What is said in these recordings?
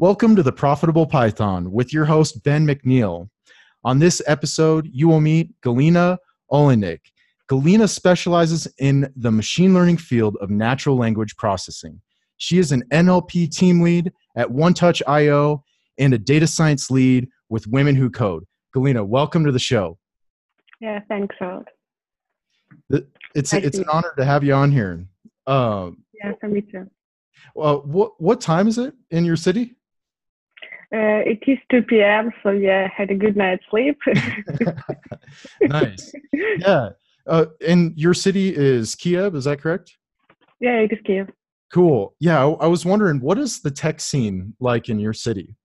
Welcome to the Profitable Python with your host, Ben McNeil. On this episode, you will meet Galina Olejnik. Galina specializes in the machine learning field of natural language processing. She is an NLP team lead at OneTouch IO and a data science lead with Women Who Code. Galina, welcome to the show. Yeah, thanks, Rod. It's, it's an honor to have you on here. Um, yeah, for me too. Well, what what time is it in your city? Uh, it is 2 p.m. So yeah, I had a good night's sleep. nice. Yeah. Uh, and your city is Kiev, is that correct? Yeah, it is Kiev. Cool. Yeah, I, I was wondering, what is the tech scene like in your city?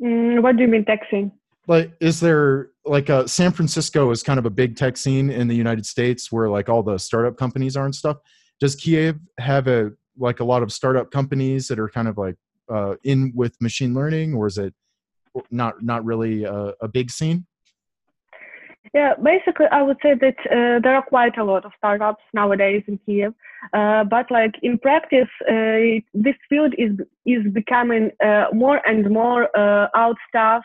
Mm, what do you mean tech scene? Like, is there like uh, San Francisco is kind of a big tech scene in the United States where like all the startup companies are and stuff? Does Kiev have a like a lot of startup companies that are kind of like uh, in with machine learning, or is it not not really a, a big scene? Yeah, basically, I would say that uh, there are quite a lot of startups nowadays in Kiev, uh, but like in practice, uh, this field is is becoming uh, more and more uh, out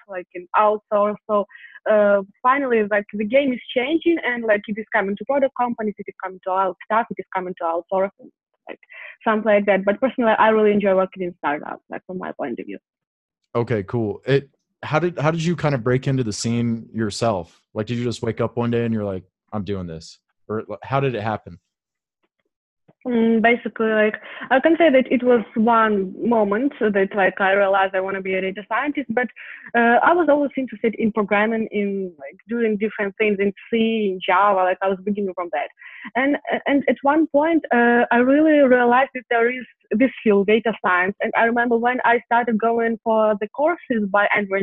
like in outsource. So uh, finally, like the game is changing, and like it is coming to product companies, it is coming to out staff, it is coming to outsource, something like that. But personally, I really enjoy working in startups, like from my point of view. Okay, cool. It how did how did you kind of break into the scene yourself? Like, did you just wake up one day and you're like, I'm doing this, or how did it happen? Mm, basically, like I can say that it was one moment that like I realized I want to be a data scientist, but uh, I was always interested in programming, in like doing different things in C, in Java. Like I was beginning from that, and and at one point uh, I really realized that there is this field, data science. And I remember when I started going for the courses by Andrew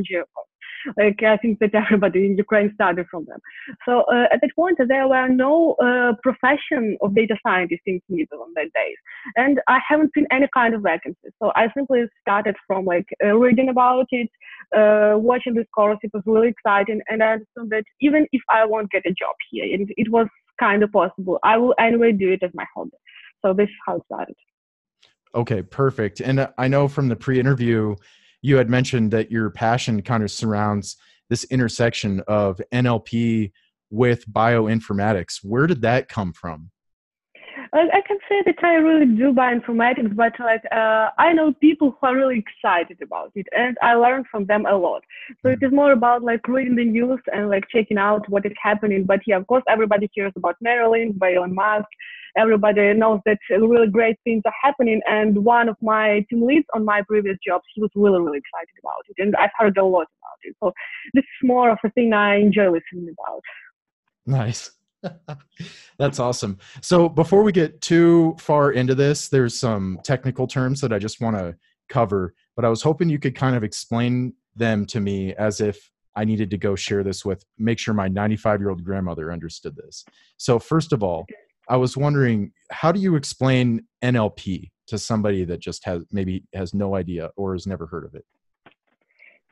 like I think that everybody in Ukraine started from them. So uh, at that point, there were no uh, profession of data scientists in on that days, and I haven't seen any kind of vacancies. So I simply started from like uh, reading about it, uh, watching this course. It was really exciting, and I understood that even if I won't get a job here, and it was kind of possible, I will anyway do it as my hobby. So this is how it started. Okay, perfect. And I know from the pre-interview you had mentioned that your passion kind of surrounds this intersection of NLP with bioinformatics. Where did that come from? I can say that I really do bioinformatics, but like uh, I know people who are really excited about it, and I learn from them a lot. So it is more about like reading the news and like checking out what is happening. But yeah, of course, everybody hears about Neuralink by Elon Musk everybody knows that really great things are happening. And one of my team leads on my previous jobs, he was really, really excited about it. And I've heard a lot about it. So this is more of a thing I enjoy listening about. Nice. That's awesome. So before we get too far into this, there's some technical terms that I just want to cover, but I was hoping you could kind of explain them to me as if I needed to go share this with, make sure my 95 year old grandmother understood this. So, first of all, I was wondering, how do you explain NLP to somebody that just has maybe has no idea or has never heard of it?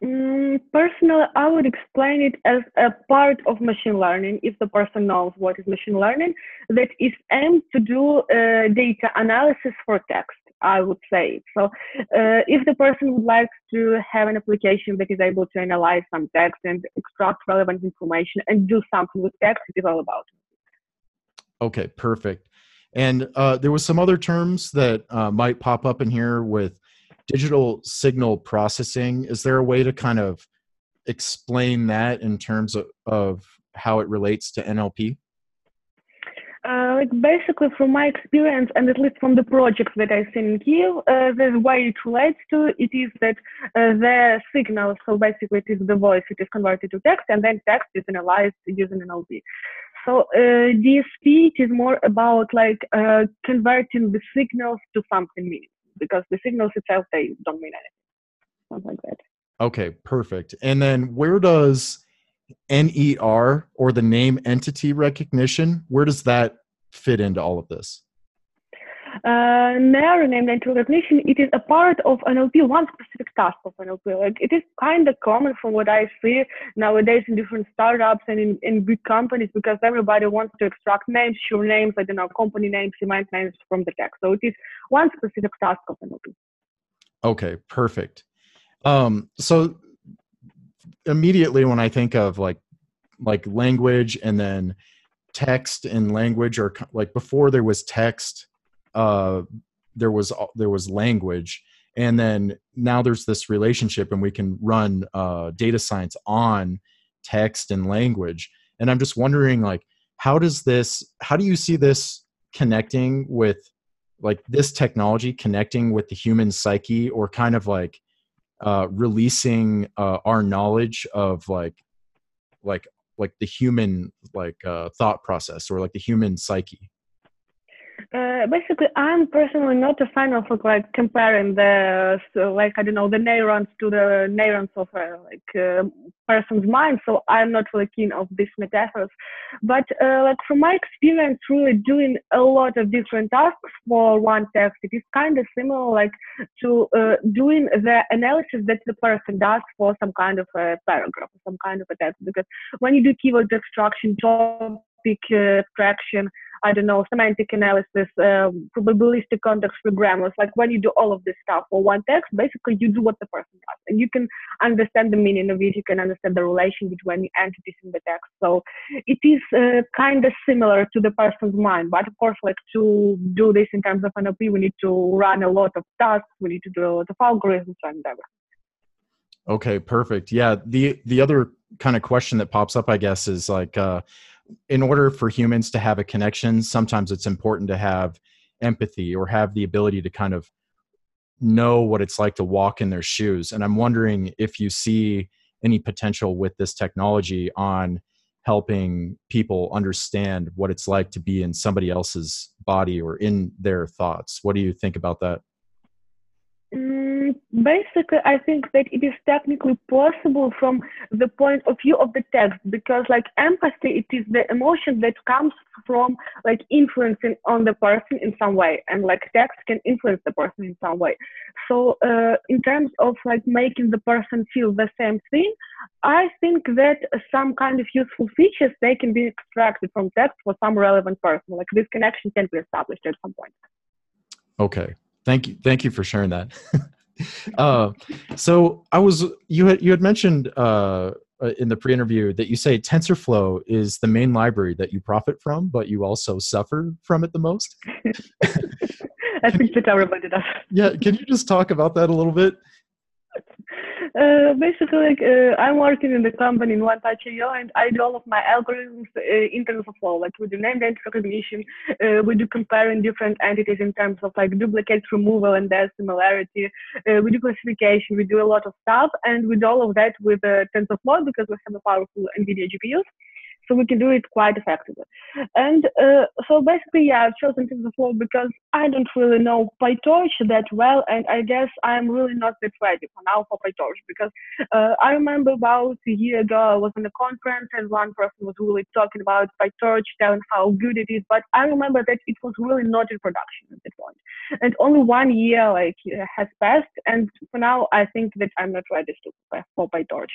Mm, personally, I would explain it as a part of machine learning. If the person knows what is machine learning, that is aimed to do uh, data analysis for text. I would say so. Uh, if the person would like to have an application that is able to analyze some text and extract relevant information and do something with text, it is all about. Okay, perfect. And uh, there was some other terms that uh, might pop up in here with digital signal processing. Is there a way to kind of explain that in terms of, of how it relates to NLP? Uh, like basically from my experience and at least from the projects that I've seen in Kiev, uh, the way it relates to it is that uh, the signal, so basically it is the voice, it is converted to text and then text is analyzed using NLP. So uh, DSP is more about like uh, converting the signals to something meaningful because the signals itself they don't mean anything, something like that. Okay, perfect. And then where does NER or the name entity recognition where does that fit into all of this? Uh, NER named entity recognition, it is a part of NLP, one specific task of NLP. Like it is kind of common from what I see nowadays in different startups and in, in big companies because everybody wants to extract names, sure names, I don't know, company names, event names from the text. So it is one specific task of NLP. Okay, perfect. Um, so immediately when I think of like like language and then text and language or like before there was text uh there was there was language. And then now there's this relationship and we can run uh data science on text and language. And i'm just wondering like how does this how do you see this connecting with like this technology connecting with the human psyche or kind of like uh, releasing uh, our knowledge of like like like the human like uh, thought process or like the human psyche uh, basically, I'm personally not a fan of like comparing the so, like I don't know the neurons to the neurons of a like uh, person's mind. So I'm not really keen of these metaphors. But uh, like from my experience, really doing a lot of different tasks for one text, it is kind of similar like to uh, doing the analysis that the person does for some kind of a paragraph some kind of a text. Because when you do keyword extraction, topic uh, extraction I don't know, semantic analysis, uh, probabilistic context free grammars. Like when you do all of this stuff for one text, basically you do what the person does, and you can understand the meaning of it. You can understand the relation between the entities in the text. So it is uh, kind of similar to the person's mind, but of course, like to do this in terms of NLP, we need to run a lot of tasks. We need to do a lot of algorithms and everything. Okay, perfect. Yeah, the the other kind of question that pops up, I guess, is like. Uh, in order for humans to have a connection, sometimes it's important to have empathy or have the ability to kind of know what it's like to walk in their shoes. And I'm wondering if you see any potential with this technology on helping people understand what it's like to be in somebody else's body or in their thoughts. What do you think about that? Basically, I think that it is technically possible from the point of view of the text because, like empathy, it is the emotion that comes from like influencing on the person in some way, and like text can influence the person in some way. So, uh, in terms of like making the person feel the same thing, I think that some kind of useful features they can be extracted from text for some relevant person. Like this connection can be established at some point. Okay, Thank you. Thank you for sharing that. uh, so I was you had you had mentioned uh, uh, in the pre-interview that you say TensorFlow is the main library that you profit from, but you also suffer from it the most. I think that everybody does. Yeah, can you just talk about that a little bit? Uh, basically, uh, I'm working in the company in One Touch and I do all of my algorithms uh, in TensorFlow. Like we do name entity recognition, uh, we do comparing different entities in terms of like duplicate removal and their similarity. Uh, we do classification, we do a lot of stuff, and we do all of that with uh, TensorFlow because we have a powerful NVIDIA GPUs so we can do it quite effectively. And uh, so basically, yeah, I've chosen TensorFlow because I don't really know PyTorch that well, and I guess I'm really not that ready for now for PyTorch because uh, I remember about a year ago I was in a conference and one person was really talking about PyTorch, telling how good it is, but I remember that it was really not in production at that point, and only one year like has passed, and for now I think that I'm not ready to for PyTorch,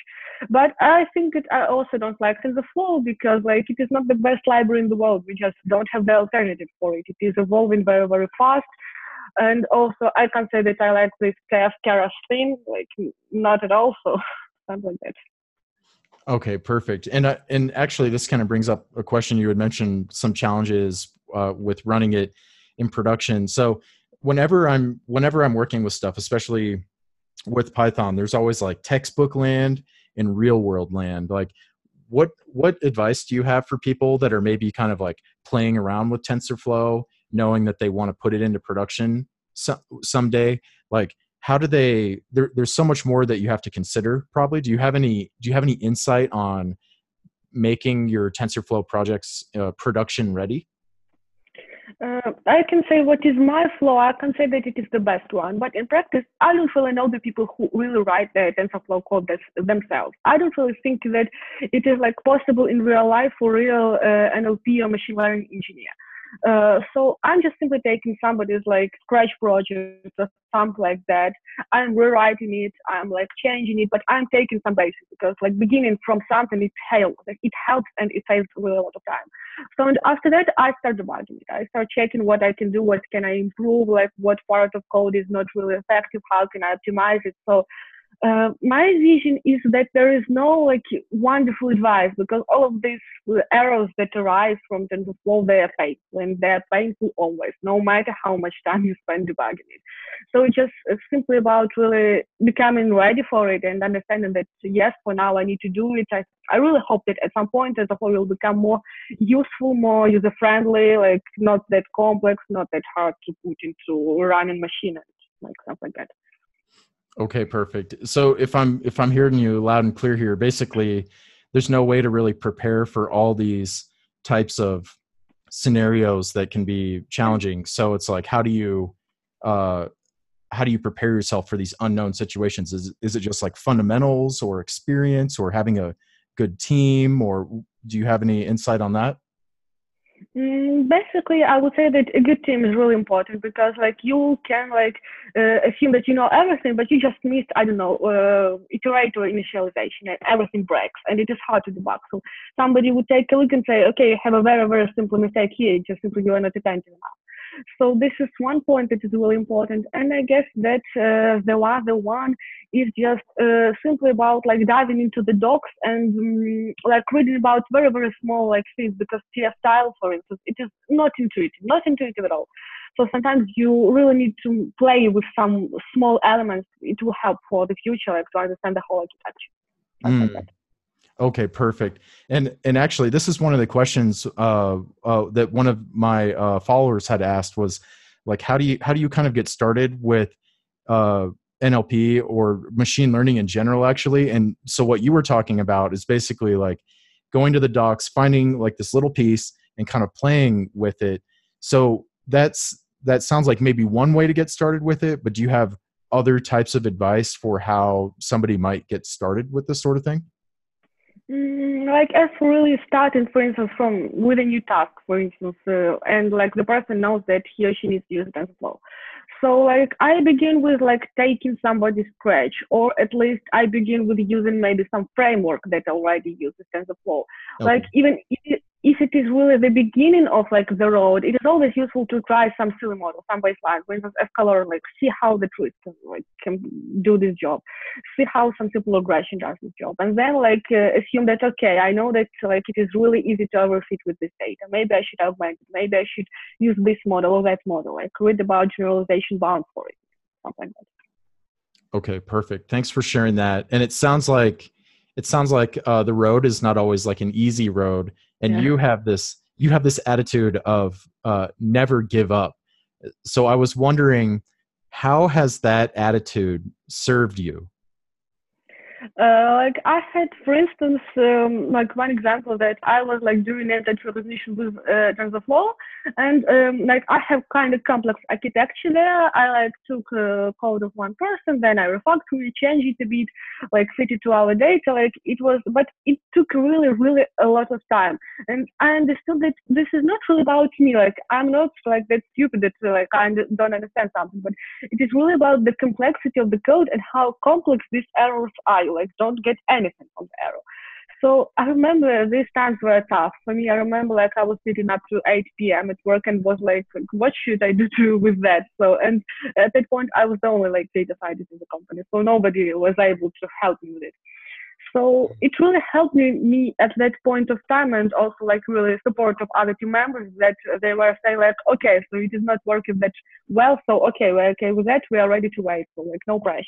but I think that I also don't like TensorFlow because because like it is not the best library in the world. We just don't have the alternative for it. It is evolving very very fast. And also, I can say that I like this Keras thing, like not at all. So something like that. Okay, perfect. And uh, and actually, this kind of brings up a question you had mentioned some challenges uh, with running it in production. So whenever I'm whenever I'm working with stuff, especially with Python, there's always like textbook land and real world land. Like what what advice do you have for people that are maybe kind of like playing around with TensorFlow, knowing that they want to put it into production so, someday? Like, how do they? There, there's so much more that you have to consider. Probably, do you have any? Do you have any insight on making your TensorFlow projects uh, production ready? Uh, I can say what is my flow. I can say that it is the best one, but in practice, I don't really know the people who really write the TensorFlow code themselves. I don't really think that it is like possible in real life for real uh, NLP or machine learning engineer. Uh, so I'm just simply taking somebody's like scratch project or something like that. I'm rewriting it. I'm like changing it, but I'm taking some basics because like beginning from something it helps. It helps and it saves really a lot of time. So and after that, I start debugging it. I start checking what I can do, what can I improve, like what part of code is not really effective, how can I optimize it. So uh, my vision is that there is no like wonderful advice because all of these errors that arise from TensorFlow they are painful and they are painful always, no matter how much time you spend debugging it. So it's just it's simply about really becoming ready for it and understanding that yes, for now I need to do it. I I really hope that at some point TensorFlow will become more useful, more user friendly, like not that complex, not that hard to put into running machine, like stuff like that. Okay, perfect. So if I'm if I'm hearing you loud and clear here, basically there's no way to really prepare for all these types of scenarios that can be challenging. So it's like how do you uh how do you prepare yourself for these unknown situations? Is is it just like fundamentals or experience or having a good team or do you have any insight on that? Mm, basically, I would say that a good team is really important because, like, you can like uh, assume that you know everything, but you just missed, I don't know, uh, iterator initialization, and everything breaks, and it is hard to debug. So somebody would take a look and say, okay, you have a very very simple mistake here. Just simply you are not attentive enough. So this is one point that is really important. And I guess that uh, the other one is just uh, simply about like diving into the docs and um, like reading about very, very small like things because TF style, for instance, it is not intuitive, not intuitive at all. So sometimes you really need to play with some small elements. It will help for the future, like to understand the whole architecture. Mm. Like Okay, perfect. And and actually, this is one of the questions uh, uh, that one of my uh, followers had asked was like, how do you how do you kind of get started with uh, NLP or machine learning in general, actually? And so what you were talking about is basically like going to the docs, finding like this little piece, and kind of playing with it. So that's that sounds like maybe one way to get started with it. But do you have other types of advice for how somebody might get started with this sort of thing? Mm, like as really starting, for instance, from with a new task, for instance, uh, and like the person knows that he or she needs to use TensorFlow. So like I begin with like taking somebody's scratch, or at least I begin with using maybe some framework that already uses TensorFlow. Okay. Like even if it is really the beginning of like the road, it is always useful to try some silly model, some baseline, for instance, sklearn, like see how the truth can, like, can do this job, see how some simple regression does this job, and then like uh, assume that okay, I know that like it is really easy to overfit with this data. Maybe I should augment it. Maybe I should use this model or that model. Like read about generalization bound for it, something like that. Okay, perfect. Thanks for sharing that. And it sounds like it sounds like uh, the road is not always like an easy road and yeah. you have this you have this attitude of uh, never give up so i was wondering how has that attitude served you uh, like I had, for instance, um, like one example that I was like doing entity recognition with uh, TensorFlow, and um, like I have kind of complex architecture there. I like took uh, code of one person, then I refactored it, changed it a bit, like fit it to our data. Like it was, but it took really, really a lot of time, and I understood that this is not really about me. Like I'm not like that stupid that like I don't understand something, but it is really about the complexity of the code and how complex these errors are like don't get anything from the arrow. So I remember these times were tough for me. I remember like I was sitting up to 8 p.m. at work and was like, what should I do to, with that? So and at that point I was the only like data scientist in the company, so nobody was able to help me with it. So it really helped me, me at that point of time and also like really support of other team members that they were saying like, okay, so it is not working that well. So okay, we're okay with that. We are ready to wait. So like no pressure.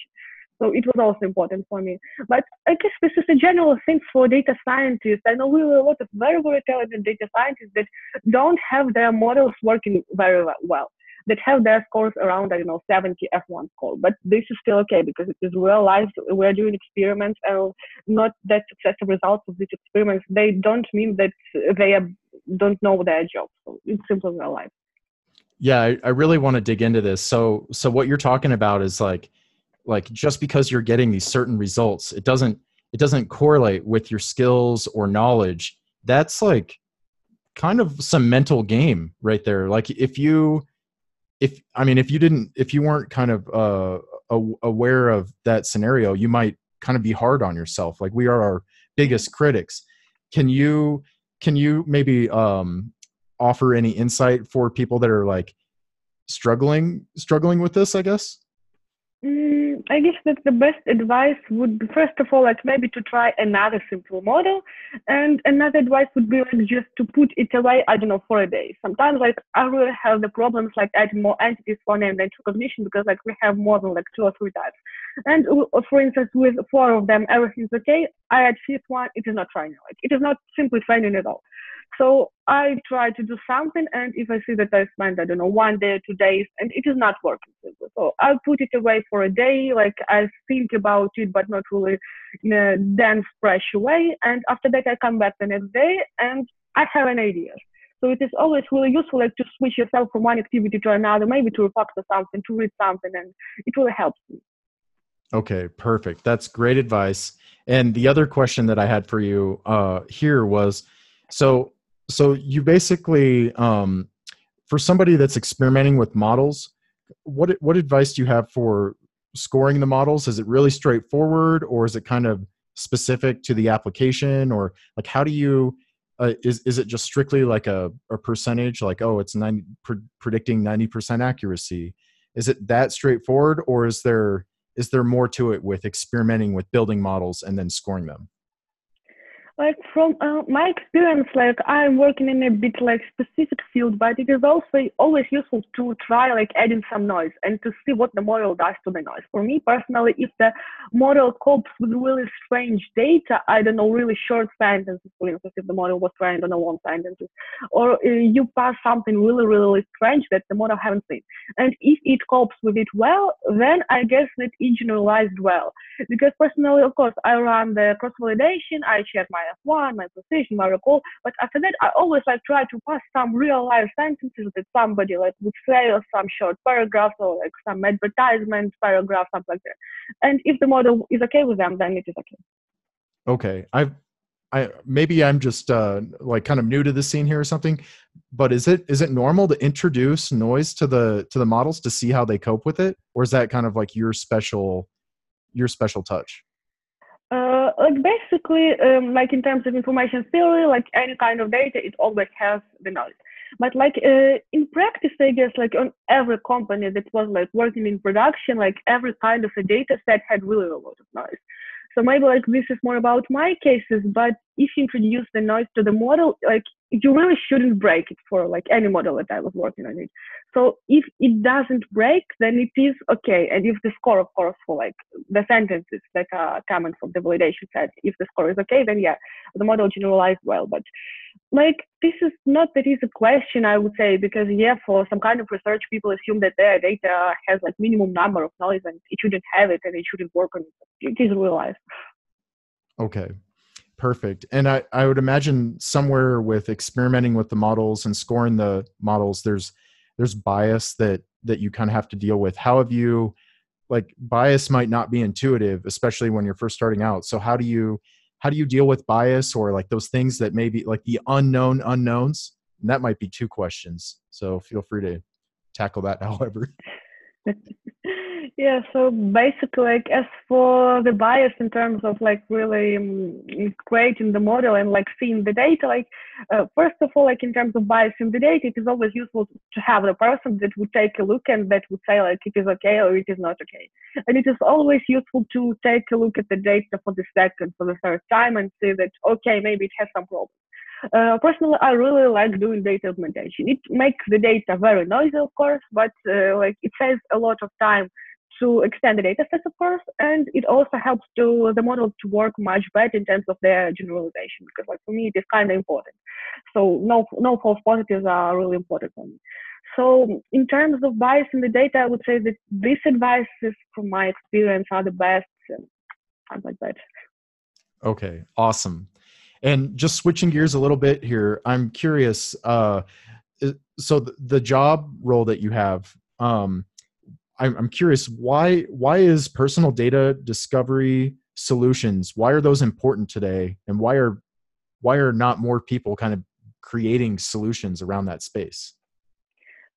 So it was also important for me. But I guess this is a general thing for data scientists. I know we have a lot of very, very talented data scientists that don't have their models working very well, that have their scores around, I don't know, 70 F1 score. But this is still okay because it is real life. We're doing experiments and not that successful results of these experiments. They don't mean that they don't know their job. So it's simply real life. Yeah, I, I really want to dig into this. So, so what you're talking about is like, like just because you're getting these certain results it doesn't it doesn't correlate with your skills or knowledge that's like kind of some mental game right there. Like if you, if I mean, if you didn't, if you weren't kind of uh, aware of that scenario, you might kind of be hard on yourself. Like we are our biggest critics. Can you can you maybe um, offer any insight for people that are like struggling struggling with this? I guess. Mm, I guess that the best advice would be, first of all, like maybe to try another simple model. And another advice would be like just to put it away, I don't know, for a day. Sometimes like I really have the problems like adding more entities for name than recognition because like we have more than like two or three types. And uh, for instance, with four of them, everything's okay. I add fifth one, it is not training. Like it is not simply training at all. So I try to do something, and if I see that I spend, I don't know, one day, two days, and it is not working, so I put it away for a day. Like I think about it, but not really in a dense, fresh way. And after that, I come back the next day, and I have an idea. So it is always really useful, like to switch yourself from one activity to another, maybe to refactor something, to read something, and it really helps me. Okay, perfect. That's great advice. And the other question that I had for you uh, here was, so so you basically um, for somebody that's experimenting with models what what advice do you have for scoring the models? Is it really straightforward or is it kind of specific to the application or like how do you uh, is is it just strictly like a, a percentage like oh it's 90 pre- predicting 90% accuracy? Is it that straightforward or is there is there more to it with experimenting with building models and then scoring them like from uh, my experience like i'm working in a bit like specific field but it is also always useful to try like adding some noise and to see what the model does to the noise. For me personally if the model copes with really strange data i don't know really short sentences for instance if the model was trained on a long sentences or uh, you pass something really really strange that the model haven't seen. And if it copes with it well then i guess that it generalized well. Because personally of course i run the cross validation i check my F1, my precision, my recall. But after that, I always like try to pass some real life sentences that somebody like would say or some short paragraphs or like some advertisement paragraph, something like that. And if the model is okay with them, then it is okay. Okay. I've I maybe I'm just uh, like kind of new to the scene here or something, but is it is it normal to introduce noise to the to the models to see how they cope with it, or is that kind of like your special your special touch? Uh, like basically, um, like in terms of information theory, like any kind of data, it always has the noise. But like uh, in practice, I guess like on every company that was like working in production, like every kind of a data set had really a lot of noise. So maybe like this is more about my cases, but if you introduce the noise to the model, like you really shouldn't break it for like any model that I was working on it. So if it doesn't break, then it is okay. And if the score, of course, for like the sentences that are coming from the validation set, if the score is okay, then yeah, the model generalized well. But like this is not that easy question, I would say, because yeah, for some kind of research, people assume that their data has like minimum number of noise and it shouldn't have it and it shouldn't work on it. It is real life. Okay. Perfect. And I, I would imagine somewhere with experimenting with the models and scoring the models, there's there's bias that that you kind of have to deal with. How have you like bias might not be intuitive, especially when you're first starting out. So how do you how do you deal with bias or like those things that maybe like the unknown unknowns? And that might be two questions. So feel free to tackle that however. yeah so basically like as for the bias in terms of like really um, creating the model and like seeing the data like uh, first of all like in terms of bias in the data it is always useful to have the person that would take a look and that would say like it is okay or it is not okay and it is always useful to take a look at the data for the second for the third time and see that okay maybe it has some problems uh, personally, I really like doing data augmentation. It makes the data very noisy, of course, but uh, like it saves a lot of time to extend the data set, of course, and it also helps to the model to work much better in terms of their generalization. Because, like for me, it is kind of important. So no no false positives are really important for me. So in terms of bias in the data, I would say that these advices, from my experience, are the best. Something like that. Okay, awesome. And just switching gears a little bit here, I'm curious. Uh, so the, the job role that you have, um, I'm, curious why why is personal data discovery solutions why are those important today, and why are why are not more people kind of creating solutions around that space?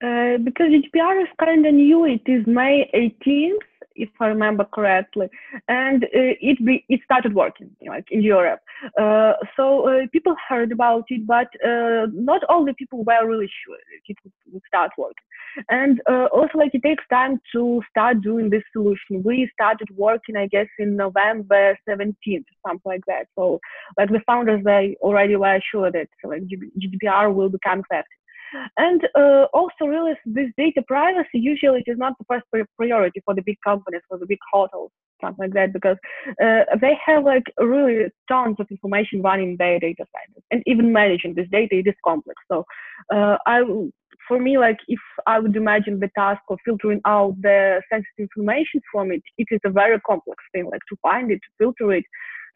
Uh, because GDPR is kind of new. It is May 18th, if I remember correctly, and uh, it be, it started working like in Europe. Uh, so uh, people heard about it, but not all the people were really sure it would start working. And also, like it takes time to start doing this solution. We started working, I guess, in November 17th, something like that. So, like the founders, they already were sure that like GDPR will become effective. And uh, also, really, this data privacy usually it is not the first priority for the big companies, for the big hotels, something like that, because uh, they have like really tons of information running their data centers, and even managing this data it is complex. So, uh, I, for me, like if I would imagine the task of filtering out the sensitive information from it, it is a very complex thing, like to find it, to filter it,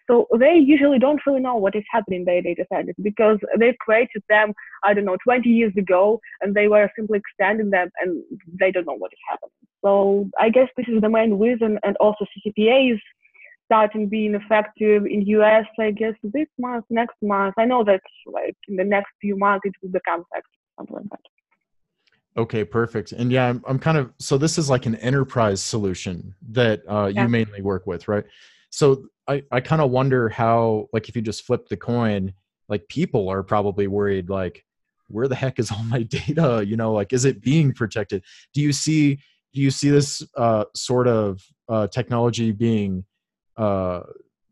so they usually don't really know what is happening in their data centers because they created them, I don't know, 20 years ago, and they were simply extending them, and they don't know what is happening. So I guess this is the main reason, and also CCPA is starting being effective in US. I guess this month, next month. I know that like in the next few months it will become effective, something like that. Okay, perfect. And yeah, I'm, I'm kind of so this is like an enterprise solution that uh, you yeah. mainly work with, right? So I, I kind of wonder how, like, if you just flip the coin, like, people are probably worried, like, where the heck is all my data? You know, like, is it being protected? Do you see, do you see this uh, sort of uh, technology being uh,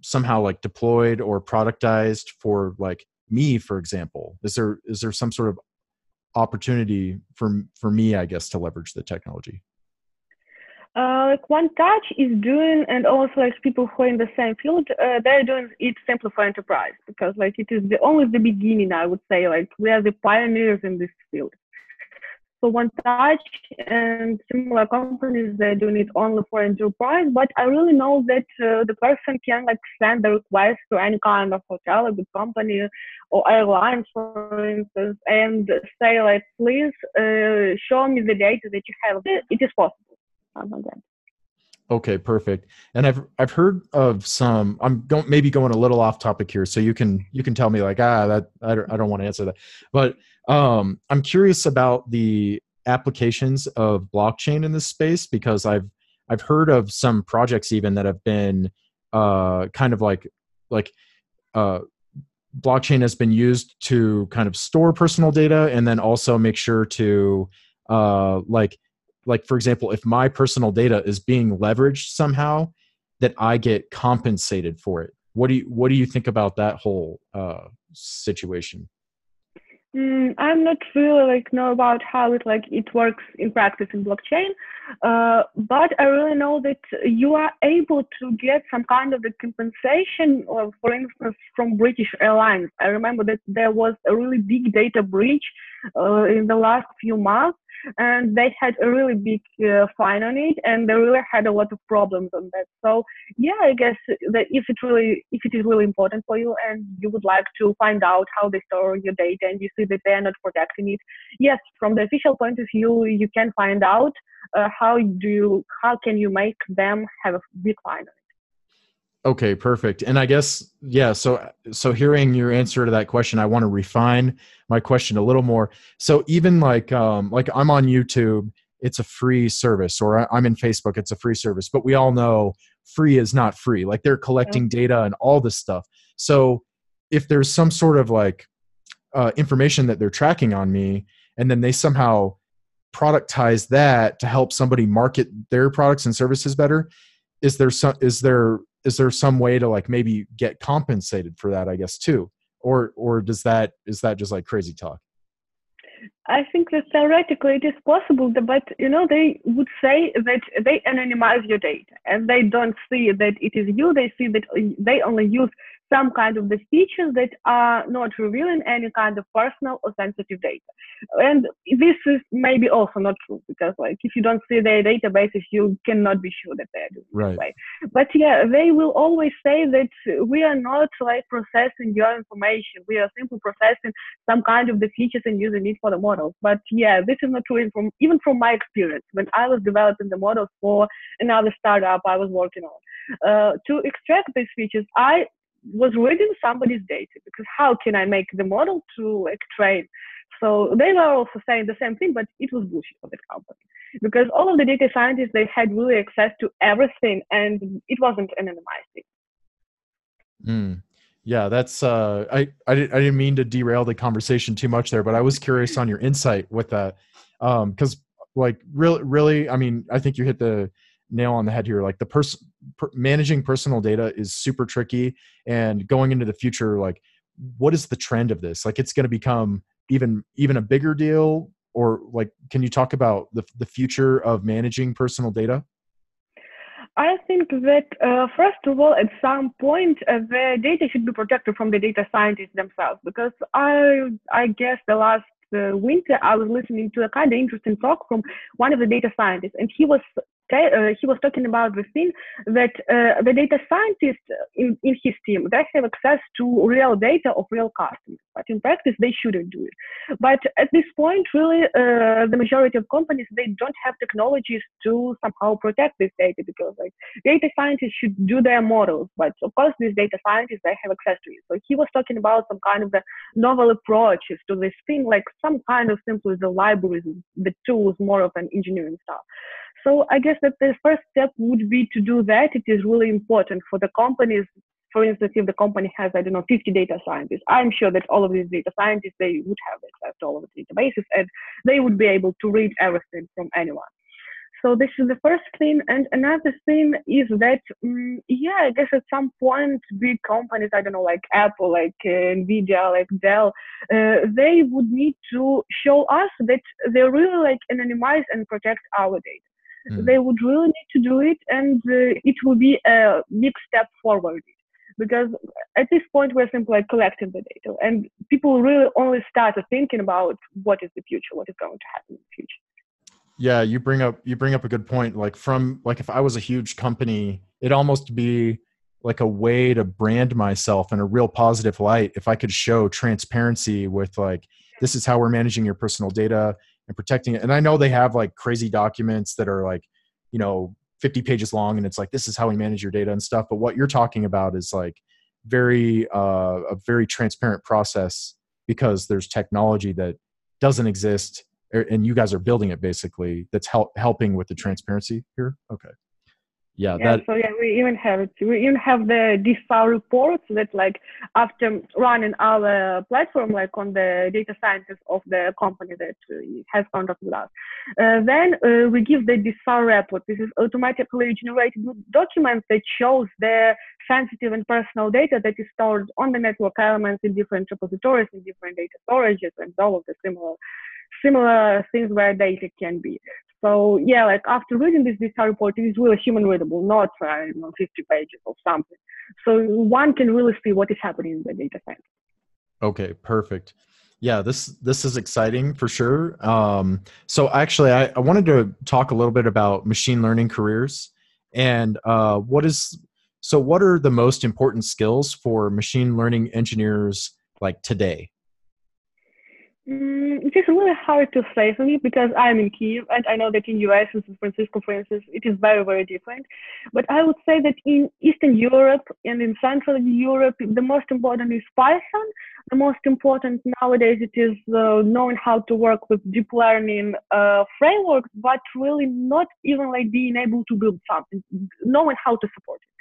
somehow like deployed or productized for like me, for example? Is there is there some sort of opportunity for for me, I guess, to leverage the technology? Uh, like one touch is doing and also like people who are in the same field uh, they're doing it simply for enterprise because like it is the only the beginning i would say like we are the pioneers in this field. So one touch and similar companies they're doing it only for enterprise but i really know that uh, the person can like send the request to any kind of hotel a big company or airlines for instance and say like please uh, show me the data that you have. It is possible Okay, perfect. And I've I've heard of some. I'm going maybe going a little off topic here, so you can you can tell me like ah that I don't, I don't want to answer that. But um, I'm curious about the applications of blockchain in this space because I've I've heard of some projects even that have been uh, kind of like like uh, blockchain has been used to kind of store personal data and then also make sure to uh, like like for example if my personal data is being leveraged somehow that i get compensated for it. What do you what do you think about that whole uh, situation? Mm, i'm not really like know about how it like it works in practice in blockchain uh, but i really know that you are able to get some kind of the compensation or for instance from british airlines. I remember that there was a really big data breach uh, in the last few months and they had a really big uh, fine on it and they really had a lot of problems on that. So yeah i guess that if it really if it is really important for you and you would like to find out how they store your data and you see that they are not protecting it yes from the official point of view you can find out uh, how do you how can you make them have a big fine Okay, perfect. And I guess yeah, so so hearing your answer to that question, I want to refine my question a little more. So even like um like I'm on YouTube, it's a free service or I'm in Facebook, it's a free service, but we all know free is not free. Like they're collecting data and all this stuff. So if there's some sort of like uh, information that they're tracking on me and then they somehow productize that to help somebody market their products and services better is there some is there is there some way to like maybe get compensated for that i guess too or or does that is that just like crazy talk I think that theoretically it is possible, but you know they would say that they anonymize your data and they don't see that it is you. They see that uh, they only use some kind of the features that are not revealing any kind of personal or sensitive data. And this is maybe also not true because like if you don't see their databases, you cannot be sure that they're doing right. this way. But yeah, they will always say that we are not like processing your information. We are simply processing some kind of the features and using it for the models. But yeah, this is not true from even from my experience when I was developing the models for another startup I was working on. Uh, to extract these features, I was reading somebody's data because how can I make the model to like train? So they were also saying the same thing, but it was bullshit for the company because all of the data scientists they had really access to everything, and it wasn't anonymized. Mm. Yeah, that's uh, I I didn't, I didn't mean to derail the conversation too much there, but I was curious on your insight with that because um, like really really I mean I think you hit the nail on the head here like the person per- managing personal data is super tricky and going into the future like what is the trend of this? Like it's going to become even even a bigger deal or like can you talk about the, the future of managing personal data? I think that uh, first of all, at some point, uh, the data should be protected from the data scientists themselves because I, I guess the last uh, winter I was listening to a kind of interesting talk from one of the data scientists, and he was uh, he was talking about the thing that uh, the data scientists in, in his team they have access to real data of real customers but in practice they shouldn't do it. But at this point really uh, the majority of companies they don't have technologies to somehow protect this data because like data scientists should do their models but of course these data scientists they have access to it. So he was talking about some kind of the novel approaches to this thing like some kind of simply the libraries the tools more of an engineering stuff so I guess that the first step would be to do that. It is really important for the companies. For instance, if the company has, I don't know, 50 data scientists, I'm sure that all of these data scientists, they would have access to all of the databases and they would be able to read everything from anyone. So this is the first thing. And another thing is that, um, yeah, I guess at some point, big companies, I don't know, like Apple, like uh, Nvidia, like Dell, uh, they would need to show us that they really like anonymize and protect our data. Mm. They would really need to do it, and uh, it will be a big step forward. Because at this point, we're simply like collecting the data, and people really only start thinking about what is the future, what is going to happen in the future. Yeah, you bring up you bring up a good point. Like from like if I was a huge company, it almost be like a way to brand myself in a real positive light if i could show transparency with like this is how we're managing your personal data and protecting it. And I know they have like crazy documents that are like, you know, 50 pages long and it's like this is how we manage your data and stuff. But what you're talking about is like very uh, a very transparent process because there's technology that doesn't exist er, and you guys are building it basically that's help, helping with the transparency here okay yeah, yeah that, so yeah we even have it. We even have the DSAR reports that like after running our platform like on the data scientists of the company that has contract with us uh, then uh, we give the DSAR report. This is automatically generated document that shows the sensitive and personal data that is stored on the network elements in different repositories in different data storages and all of the similar similar things where data can be. So yeah, like after reading this DSAR report, it is really human readable, not uh, you know, 50 pages or something. So one can really see what is happening in the data set. Okay, perfect. Yeah, this this is exciting for sure. Um, so actually, I, I wanted to talk a little bit about machine learning careers and uh, what is so what are the most important skills for machine learning engineers like today? Mm, it is really hard to say for me because I'm in Kiev and I know that in US and San Francisco, for instance, it is very, very different. But I would say that in Eastern Europe and in Central Europe, the most important is Python. The most important nowadays it is uh, knowing how to work with deep learning uh, frameworks, but really not even like being able to build something, knowing how to support it.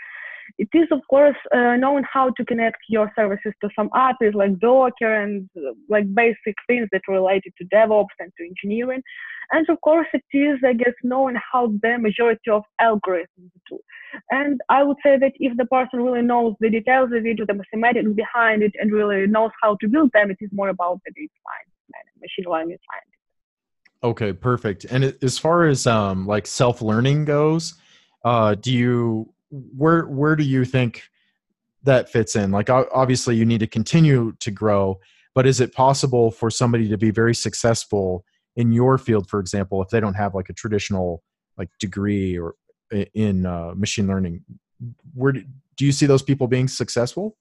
It is, of course, uh, knowing how to connect your services to some APIs like Docker and uh, like basic things that related to DevOps and to engineering. And of course, it is, I guess, knowing how the majority of algorithms do. And I would say that if the person really knows the details of it, the mathematics behind it, and really knows how to build them, it is more about the data science machine learning science. Okay, perfect. And as far as um, like self learning goes, uh, do you where where do you think that fits in? Like obviously you need to continue to grow, but is it possible for somebody to be very successful in your field, for example, if they don't have like a traditional like degree or in uh, machine learning? Where do, do you see those people being successful?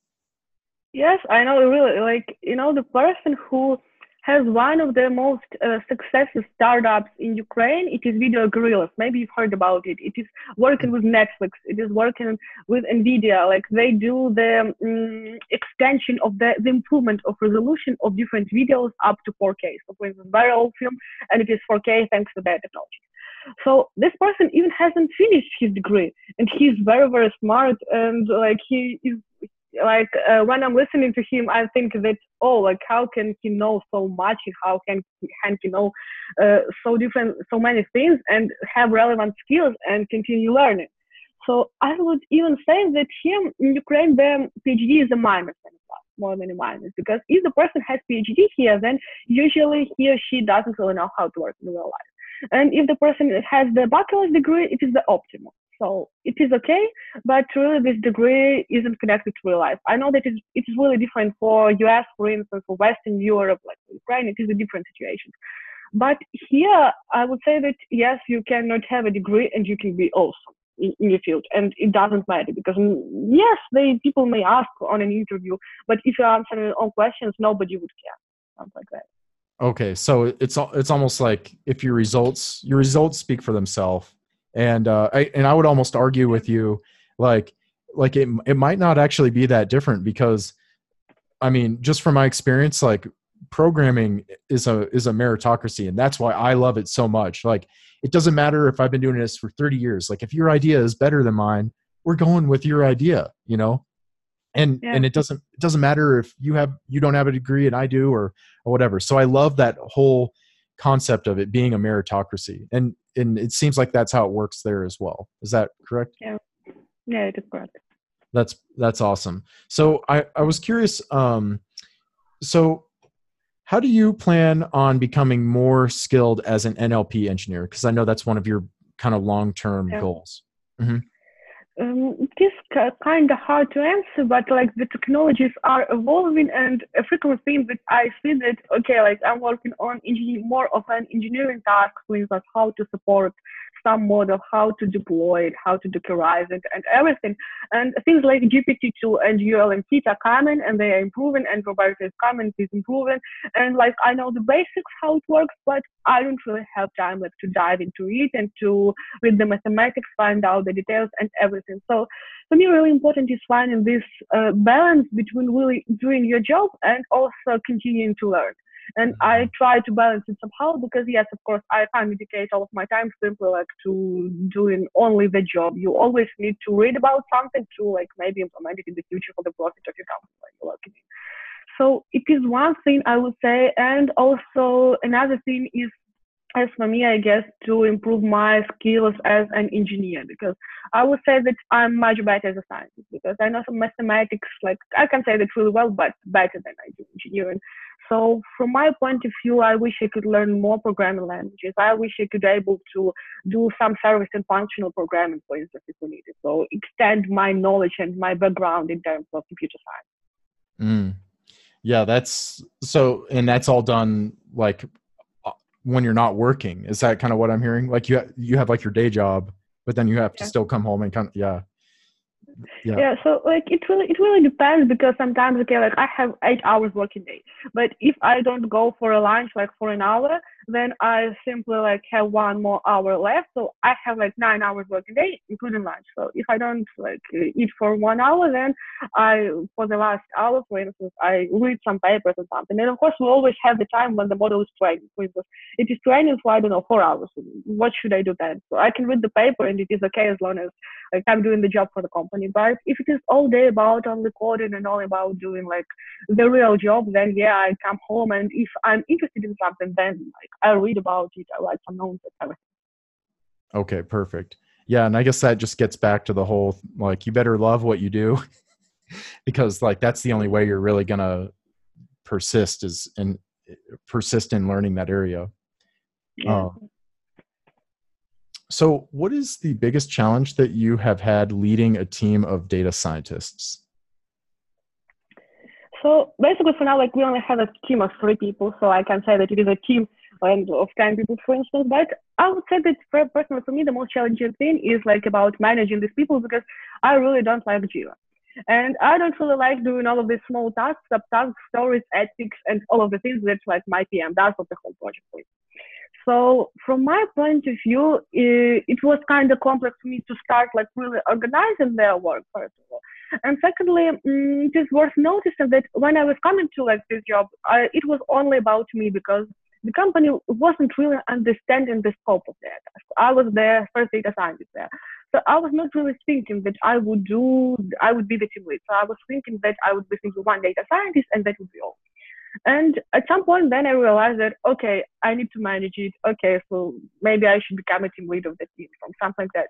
Yes, I know. Really, like you know, the person who has one of the most uh, successful startups in Ukraine. It is Video Gorillas. Maybe you've heard about it. It is working with Netflix. It is working with NVIDIA. Like they do the um, extension of the, the improvement of resolution of different videos up to 4K. So for instance, viral film, and it is 4K thanks to that technology. So this person even hasn't finished his degree, and he's very very smart, and like he is like uh, when I'm listening to him, I think that oh, like how can he know so much? How can he, can he know uh, so different, so many things, and have relevant skills and continue learning? So I would even say that here in Ukraine, the PhD is a minus more than a minus because if the person has PhD here, then usually he or she doesn't really know how to work in real life. And if the person has the bachelor's degree, it is the optimal. So it is okay, but really this degree isn't connected to real life. I know that it is really different for US, for instance, for Western Europe, like Ukraine, it is a different situation. But here, I would say that yes, you cannot have a degree and you can be awesome in, your field, and it doesn't matter because mm, yes, they people may ask on an interview, but if you answer all questions, nobody would care. Something like that. Okay, so it's it's almost like if your results your results speak for themselves and uh, I, and I would almost argue with you, like like it it might not actually be that different because, I mean, just from my experience, like programming is a is a meritocracy, and that's why I love it so much. Like it doesn't matter if I've been doing this for thirty years. Like if your idea is better than mine, we're going with your idea. You know, and yeah. and it doesn't it doesn't matter if you have you don't have a degree and I do or or whatever. So I love that whole concept of it being a meritocracy. And and it seems like that's how it works there as well. Is that correct? Yeah. Yeah it is correct. That's that's awesome. So i i was curious um so how do you plan on becoming more skilled as an nlp engineer? Because i know that's one of your kind of long-term yeah. goals. Mm-hmm. Um, it is Uh, kind of hard to answer, but like the technologies are evolving, and a frequent thing that I see that okay, like I'm working on engineering more of an engineering task, for instance, how to support some model, how to deploy it, how to dockerize it, and everything. And things like GPT-2 and ULMFiT are coming, and they are improving, and robotics coming is improving. And like I know the basics how it works, but I don't really have time like to dive into it and to read the mathematics, find out the details and everything. So for me, really important is finding this uh, balance between really doing your job and also continuing to learn. And I try to balance it somehow because yes, of course, I can't dedicate all of my time simply like to doing only the job. You always need to read about something to like maybe implement it in the future for the profit of your company when you're working. So it is one thing I would say, and also another thing is as for me, I guess, to improve my skills as an engineer because I would say that I'm much better as a scientist because I know some mathematics, like I can say that really well, but better than I do engineering. So from my point of view, I wish I could learn more programming languages. I wish I could be able to do some service and functional programming, for instance, if we needed. So extend my knowledge and my background in terms of computer science. Mm. Yeah, that's so, and that's all done like uh, when you're not working. Is that kind of what I'm hearing? Like you, you have like your day job, but then you have yeah. to still come home and kind of, yeah yeah. yeah so like it really it really depends because sometimes okay like i have eight hours working day but if i don't go for a lunch like for an hour then I simply like have one more hour left. So I have like nine hours working day, including lunch. So if I don't like eat for one hour, then I, for the last hour, for instance, I read some papers or something. And of course, we always have the time when the model is training. For instance, it is training for, I don't know, four hours. What should I do then? So I can read the paper and it is okay as long as like I'm doing the job for the company. But if it is all day about only coding and all about doing like the real job, then yeah, I come home and if I'm interested in something, then like I read about it. I write some notes everything. Okay, perfect. Yeah, and I guess that just gets back to the whole like you better love what you do because like that's the only way you're really gonna persist is and persist in learning that area. Yeah. Um, so, what is the biggest challenge that you have had leading a team of data scientists? So basically, for now, like we only have a team of three people, so I can say that it is a team and of 10 people, for instance. But I would say that personally, for me, the most challenging thing is like about managing these people because I really don't like Jira. And I don't really like doing all of these small tasks, subtasks, stories, epics, and all of the things that like my PM does of the whole project. So from my point of view, it, was kind of complex for me to start like really organizing their work first of all. And secondly, mm, it is worth noticing that when I was coming to like this job, I, it was only about me because the company wasn't really understanding the scope of task. I was their first data scientist there. So I was not really thinking that I would do, I would be the team lead. So I was thinking that I would be simply one data scientist and that would be all. And at some point, then I realized that, okay, I need to manage it. Okay, so maybe I should become a team lead of the team from something like that.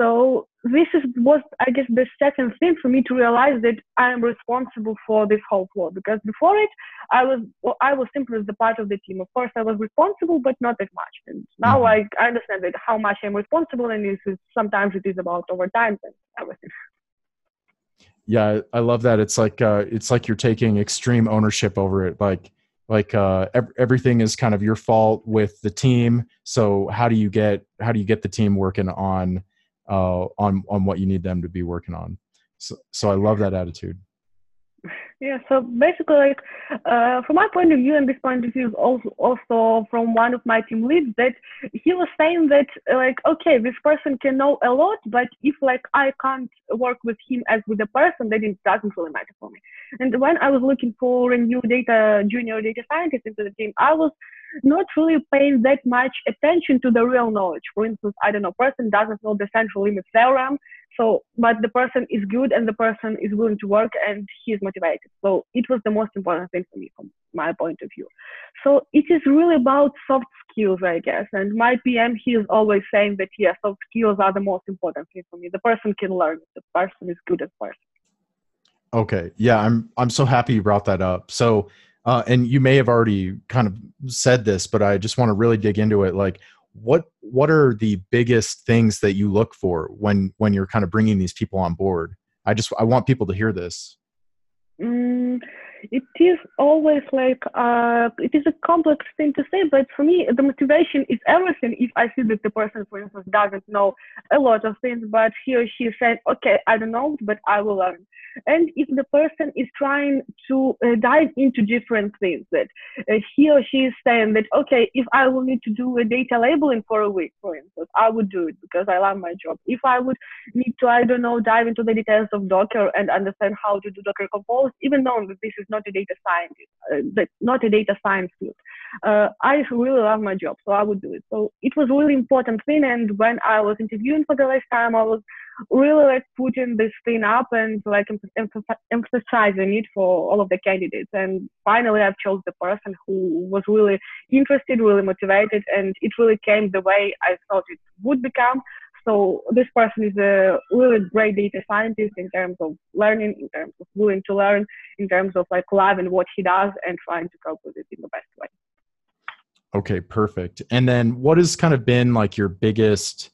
So this is was I guess the second thing for me to realize that I am responsible for this whole flow because before it I was well, I was simply the part of the team. Of course I was responsible but not as much. And now mm-hmm. I, I understand that how much I'm responsible and is sometimes it is about overtime and everything. Yeah, I love that. It's like uh, it's like you're taking extreme ownership over it. Like like uh, ev- everything is kind of your fault with the team. So how do you get how do you get the team working on uh, on on what you need them to be working on. So, so I love that attitude. Yeah. So basically, like uh, from my point of view, and this point of view is also also from one of my team leads, that he was saying that like, okay, this person can know a lot, but if like I can't work with him as with a person, then it doesn't really matter for me. And when I was looking for a new data junior data scientist into the team, I was not really paying that much attention to the real knowledge. For instance, I don't know, person doesn't know the central limit theorem, so but the person is good and the person is willing to work and he is motivated. So it was the most important thing for me from my point of view. So it is really about soft skills, I guess. And my PM he is always saying that yeah, soft skills are the most important thing for me. The person can learn. The person is good at person. Okay. Yeah, I'm I'm so happy you brought that up. So uh, and you may have already kind of said this, but I just want to really dig into it. Like, what what are the biggest things that you look for when when you're kind of bringing these people on board? I just I want people to hear this. Mm, it is always like uh, it is a complex thing to say, but for me, the motivation is everything. If I see that the person, for instance, doesn't know a lot of things, but he or she said, "Okay, I don't know, but I will learn." And if the person is trying to uh, dive into different things, that uh, he or she is saying that, "Okay, if I will need to do a data labeling for a week, for instance, I would do it because I love my job. If I would need to, I don't know, dive into the details of Docker and understand how to do Docker Compose, even though this is not a data scientist, uh, not a data science field. Uh, I really love my job, so I would do it. So it was really important thing. And when I was interviewing for the last time, I was really like putting this thing up and like emphasizing it for all of the candidates. And finally, I've chose the person who was really interested, really motivated, and it really came the way I thought it would become. So this person is a really great data scientist in terms of learning, in terms of willing to learn, in terms of like loving what he does and trying to cope with it in the best way. Okay, perfect. And then what has kind of been like your biggest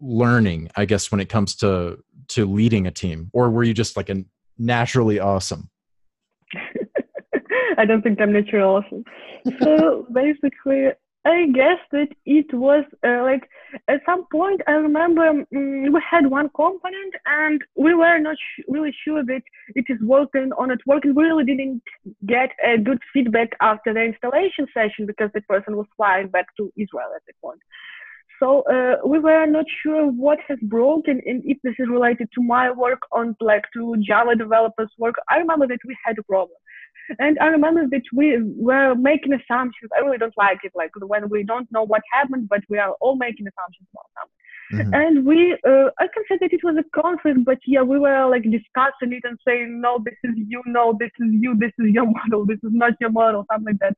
learning, I guess, when it comes to to leading a team? Or were you just like a naturally awesome? I don't think I'm naturally awesome. So basically I guess that it was uh, like at some point I remember um, we had one component and we were not really sure that it is working or not working. We really didn't get a good feedback after the installation session because the person was flying back to Israel at the point. So uh, we were not sure what has broken and if this is related to my work on like to Java developers work. I remember that we had a problem. And I remember that we were making assumptions. I really don't like it, like when we don't know what happened, but we are all making assumptions about something. Mm-hmm. And we, uh, I can say that it was a conflict, but yeah, we were like discussing it and saying, no, this is you, no, this is you, this is your model, this is not your model, something like that.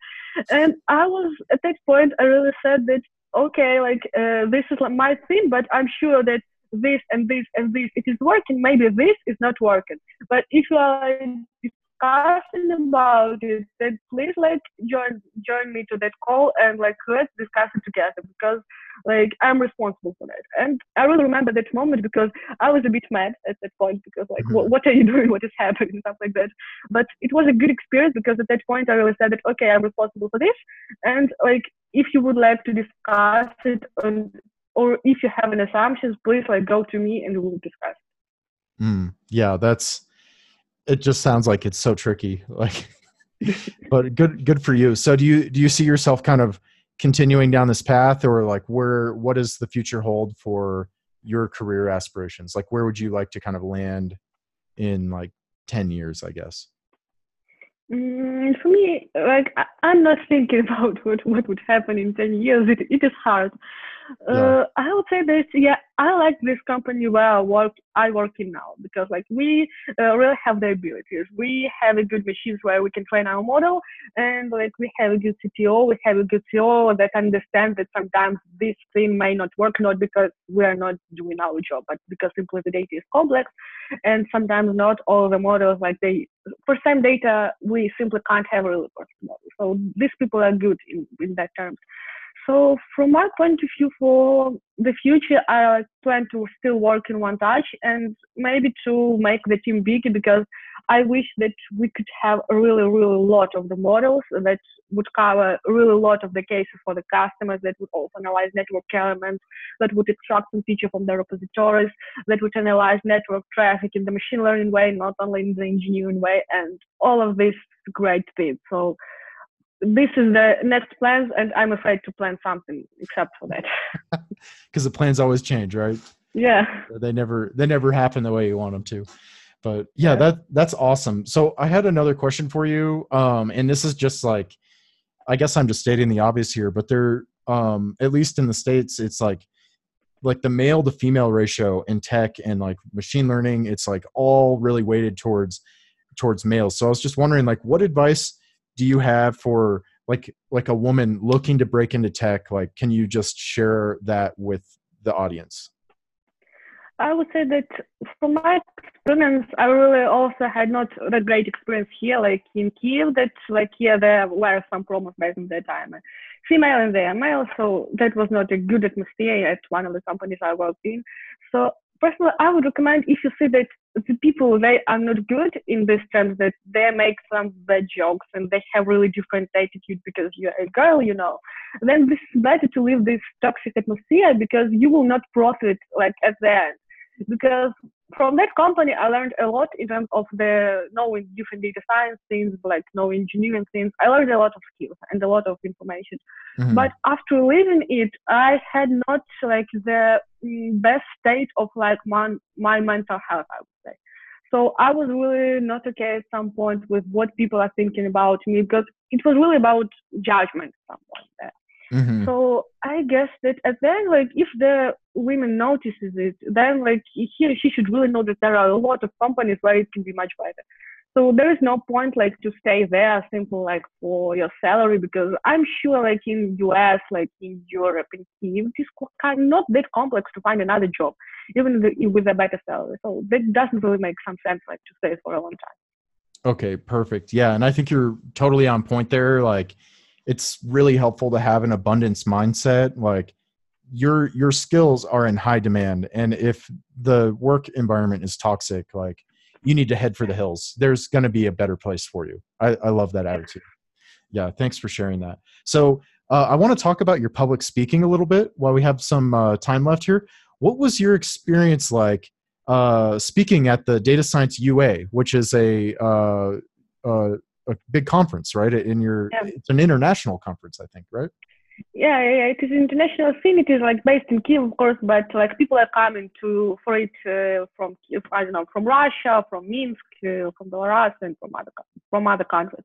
And I was, at that point, I really said that, okay, like, uh, this is like my thing, but I'm sure that this and this and this, it is working. Maybe this is not working. But if you are discussing about it, then please like join join me to that call and like let's discuss it together because like I'm responsible for that. And I really remember that moment because I was a bit mad at that point because like mm-hmm. what, what are you doing? What is happening? Stuff like that. But it was a good experience because at that point I really said that okay, I'm responsible for this. And like if you would like to discuss it and or if you have an assumptions, please like go to me and we will discuss. Mm, yeah, that's. It just sounds like it's so tricky. Like, but good, good for you. So, do you do you see yourself kind of continuing down this path, or like where? What does the future hold for your career aspirations? Like, where would you like to kind of land in like ten years? I guess. Mm, for me, like I, am not thinking about what, what would happen in 10 years. It, it is hard. Uh, yeah. I would say that yeah, I like this company where I work. I work in now because like we uh, really have the abilities. We have a good machines where we can train our model, and like we have a good CTO. We have a good CEO that understands that sometimes this thing may not work, not because we are not doing our job, but because simply the data is complex, and sometimes not all the models like they for same data we simply can't have a really perfect model. So these people are good in in that terms. So from my point of view for the future, I plan to still work in one touch and maybe to make the team bigger because I wish that we could have a really, really lot of the models that would cover really a lot of the cases for the customers that would also analyze network elements, that would extract some feature from the repositories, that would analyze network traffic in the machine learning way, not only in the engineering way, and all of this great things. So this is the next plans and i'm afraid to plan something except for that. Because the plans always change right? Yeah. They never they never happen the way you want them to. But yeah, yeah, that that's awesome. So i had another question for you um and this is just like i guess i'm just stating the obvious here but there um at least in the states it's like like the male to female ratio in tech and like machine learning it's like all really weighted towards towards males. So i was just wondering like what advice do you have for like like a woman looking to break into tech? Like can you just share that with the audience? I would say that from my experience i really also had not that great experience here like in kiev that like here there were some problems back in that time. Female and are male so that was not a good atmosphere at one of the companies i worked in. So personally, I would recommend if you see that the people they are not good in this terms that they make some bad jokes and they have really different attitude because you're a girl, you know, then this is better to leave this toxic atmosphere because you will not profit like at the end. Because from that company, I learned a lot in terms of the knowing different data science things, like knowing engineering things. I learned a lot of skills and a lot of information. Mm-hmm. But after leaving it, I had not like the mm, best state of like my, my mental health, I would say. So I was really not okay at some point with what people are thinking about me because it was really about judgment at some point there. Mm-hmm. So I guess that at then, like, if the women notices it, then like he or she should really know that there are a lot of companies where it can be much better. So there is no point like to stay there simple like for your salary because I'm sure like in US, like in Europe, in Kiev, it is not that complex to find another job, even with a better salary. So that doesn't really make some sense like to stay for a long time. Okay, perfect. Yeah, and I think you're totally on point there. Like it's really helpful to have an abundance mindset like your your skills are in high demand and if the work environment is toxic like you need to head for the hills. There's going to be a better place for you. I, I love that attitude. Yeah thanks for sharing that. So uh, i want to talk about your public speaking a little bit while we have some uh, time left here. What was your experience like uh, speaking at the data science ua which is a uh, uh, a big conference, right? In your, yeah. it's an international conference, I think, right? Yeah, yeah, it is international scene. It is like based in Kiev, of course, but like people are coming to for it uh, from I don't know from Russia, from Minsk, uh, from Belarus, and from other from other countries.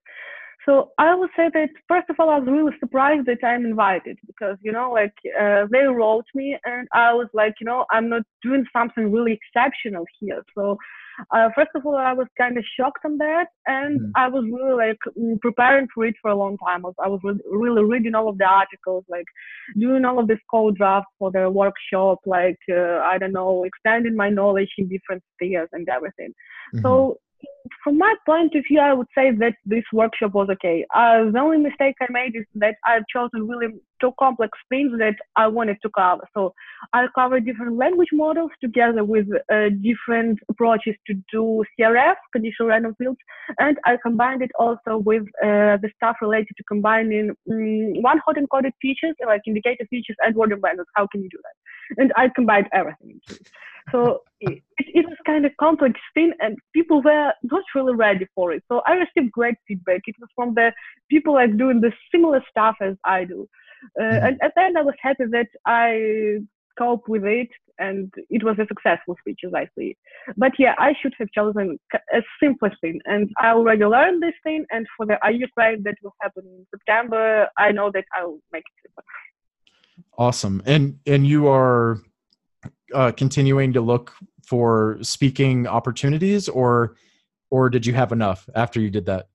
So I would say that first of all, I was really surprised that I'm invited because you know, like uh, they wrote me, and I was like, you know, I'm not doing something really exceptional here. So uh, first of all, I was kind of shocked on that, and mm. I was really like mm, preparing for it for a long time. I was really reading all of the articles, like doing all of this code draft for the workshop, like uh, I don't know, extending my knowledge in different spheres and everything. Mm-hmm. So from my point of view, I would say that this workshop was okay. Uh, the only mistake I made is that I've chosen really two complex things that I wanted to cover. So I covered different language models together with uh, different approaches to do CRF, conditional random fields, and I combined it also with uh, the stuff related to combining um, one-hot encoded features, like indicator features and word embeddings. How can you do that? And I combined everything. So it, it was kind of complex thing and people were not really ready for it. So I received great feedback. It was from the people like doing the similar stuff as I do. Uh, mm-hmm. And at the end, I was happy that I cope with it and it was a successful speech as I see it. But yeah, I should have chosen a simpler thing. And I already learned this thing. And for the IU that will happen in September, I know that I'll make it simpler. Awesome. And and you are uh, continuing to look for speaking opportunities, or or did you have enough after you did that?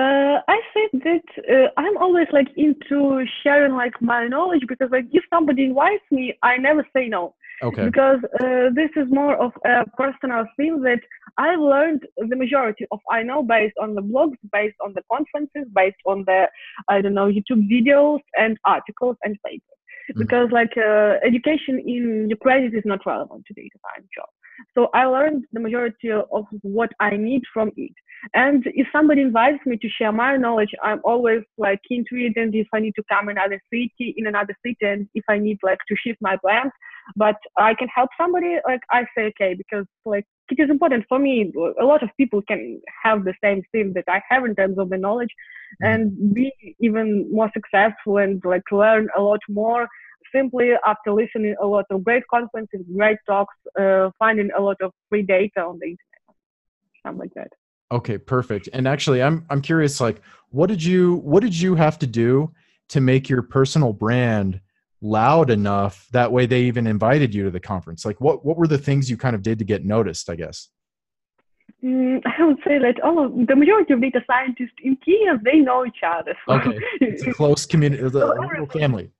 Uh, I think that uh, I'm always like into sharing like my knowledge because like if somebody invites me, I never say no. Okay. Because uh, this is more of a personal thing that I've learned the majority of I know based on the blogs, based on the conferences, based on the I don't know YouTube videos and articles and papers. Mm-hmm. Because like uh, education in Ukraine is not relevant to data science job. So I learned the majority of what I need from it. And if somebody invites me to share my knowledge, I'm always like keen to it. And if I need to come in another city, in another city, and if I need like to shift my plans, but I can help somebody, like I say okay because like it is important for me. A lot of people can have the same thing that I have in terms of the knowledge, mm-hmm. and be even more successful and like learn a lot more simply after listening a lot of great conferences, great talks, uh, finding a lot of free data on the internet, something like that. Okay, perfect. And actually, I'm I'm curious, like, what did you what did you have to do to make your personal brand loud enough that way they even invited you to the conference? Like, what what were the things you kind of did to get noticed? I guess. Mm, I would say that all of the majority of data scientists in Kiev they know each other. Okay, it's a close community, a little family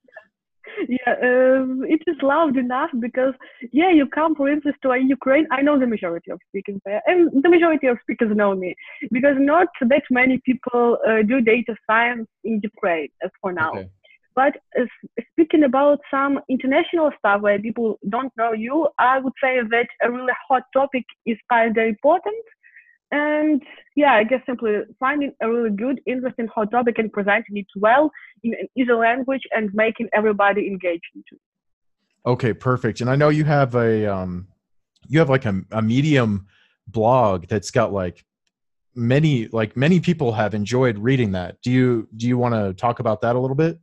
yeah, um, it is loud enough because yeah, you come for instance to Ukraine. I know the majority of speakers there, and the majority of speakers know me because not that many people uh, do data science in Ukraine as for now. Okay. But uh, speaking about some international stuff where people don't know you, I would say that a really hot topic is kind of important and yeah, I guess simply finding a really good, interesting hot topic and presenting it well in an easy language and making everybody engaged into it. Okay, perfect. And I know you have a um, you have like a, a medium blog that's got like many like many people have enjoyed reading that. Do you do you want to talk about that a little bit?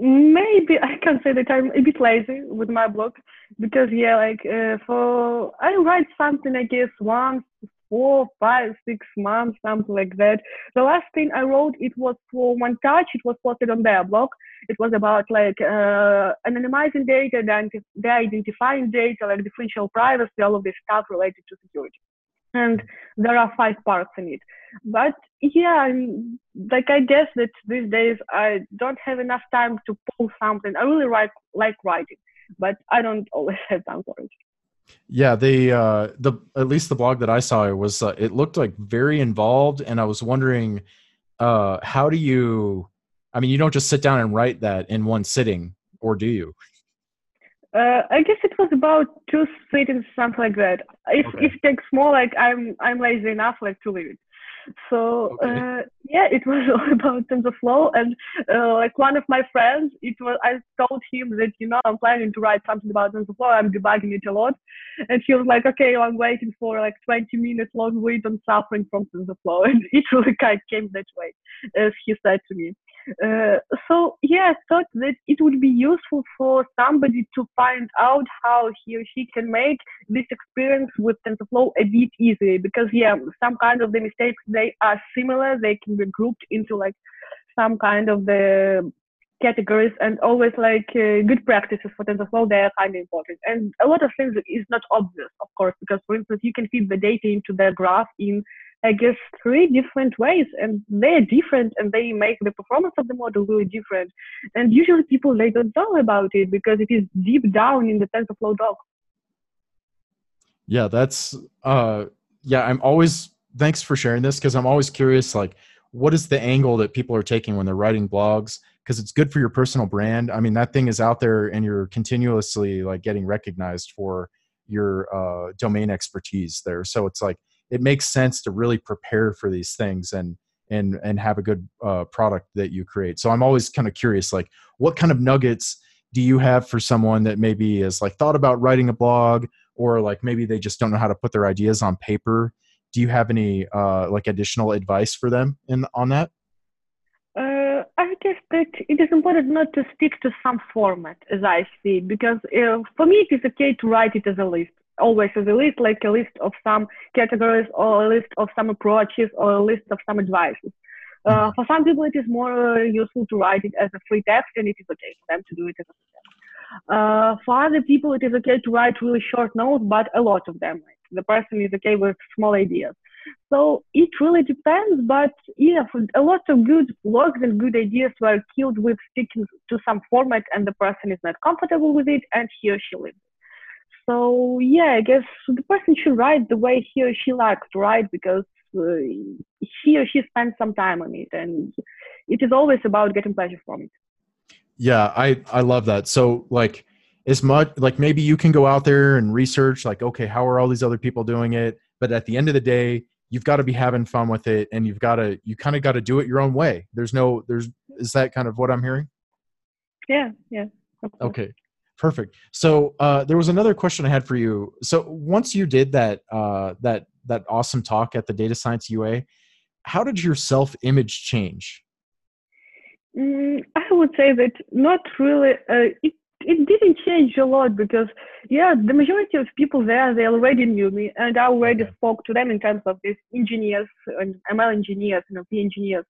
maybe I can say that I'm a bit lazy with my blog because yeah, like uh, for I write something I guess once four, five, six months, something like that. The last thing I wrote, it was for one touch It was posted on their blog. It was about like uh, anonymizing data, de-identifying data, like differential privacy, all of this stuff related to security. And there are five parts in it. But yeah, like I guess that these days I don't have enough time to pull something. I really like like writing, but I don't always have time for it. Yeah, the uh, the at least the blog that I saw it was uh, it looked like very involved, and I was wondering, uh, how do you? I mean, you don't just sit down and write that in one sitting, or do you? Uh, I guess it was about two sittings, something like that. If okay. if it takes more, like I'm I'm lazy enough like to leave it. So okay. uh, yeah, it was all about TensorFlow, and uh, like one of my friends, it was I told him that you know I'm planning to write something about TensorFlow. I'm debugging it a lot, and he was like, okay, I'm waiting for like 20 minutes long wait on suffering from TensorFlow, and it really kind of came that way, as he said to me. Uh, so yeah, I thought that it would be useful for somebody to find out how he or she can make this experience with TensorFlow a bit easier because yeah, some kind of the mistakes they are similar. They can be grouped into like some kind of the categories and always like uh, good practices for TensorFlow, they are kind of important. And a lot of things is not obvious, of course, because for instance, you can feed the data into the graph in I guess, three different ways, and they're different, and they make the performance of the model really different. And usually, people they don't know about it because it is deep down in the TensorFlow doc. Yeah, that's uh, yeah. I'm always thanks for sharing this because I'm always curious, like, what is the angle that people are taking when they're writing blogs? Because it's good for your personal brand. I mean, that thing is out there, and you're continuously like getting recognized for your uh, domain expertise there. So it's like it makes sense to really prepare for these things and and and have a good uh, product that you create. So i'm always kind of curious like what kind of nuggets do you have for someone that maybe has like thought about writing a blog or like maybe they just don't know how to put their ideas on paper? Do you have any uh, like additional advice for them in on that? Uh, I guess that it is important not to stick to some format, as I see, because uh, for me it is okay to write it as a list, always as a list, like a list of some categories or a list of some approaches or a list of some advices. Uh, for some people, it is more uh, useful to write it as a free text, and it is okay for them to do it as a free text. Uh, for other people, it is okay to write really short notes, but a lot of them. Like the person is okay with small ideas. So it really depends, but yeah, a lot of good blogs and good ideas were killed with sticking to some format, and the person is not comfortable with it, and he or she leaves. So yeah, I guess the person should write the way he or she likes to write because uh, he or she spends some time on it, and it is always about getting pleasure from it. Yeah, I I love that. So like as much like maybe you can go out there and research like okay how are all these other people doing it? But at the end of the day you've got to be having fun with it and you've got to you kind of got to do it your own way. There's no there's is that kind of what i'm hearing? Yeah yeah okay perfect. So uh, there was another question i had for you. So once you did that uh, that that awesome talk at the data science ua how did your self image change? Mm, i would say that not really uh, it it didn't change a lot because yeah the majority of people there they already knew me and i already okay. spoke to them in terms of these engineers and ml engineers and nlp engineers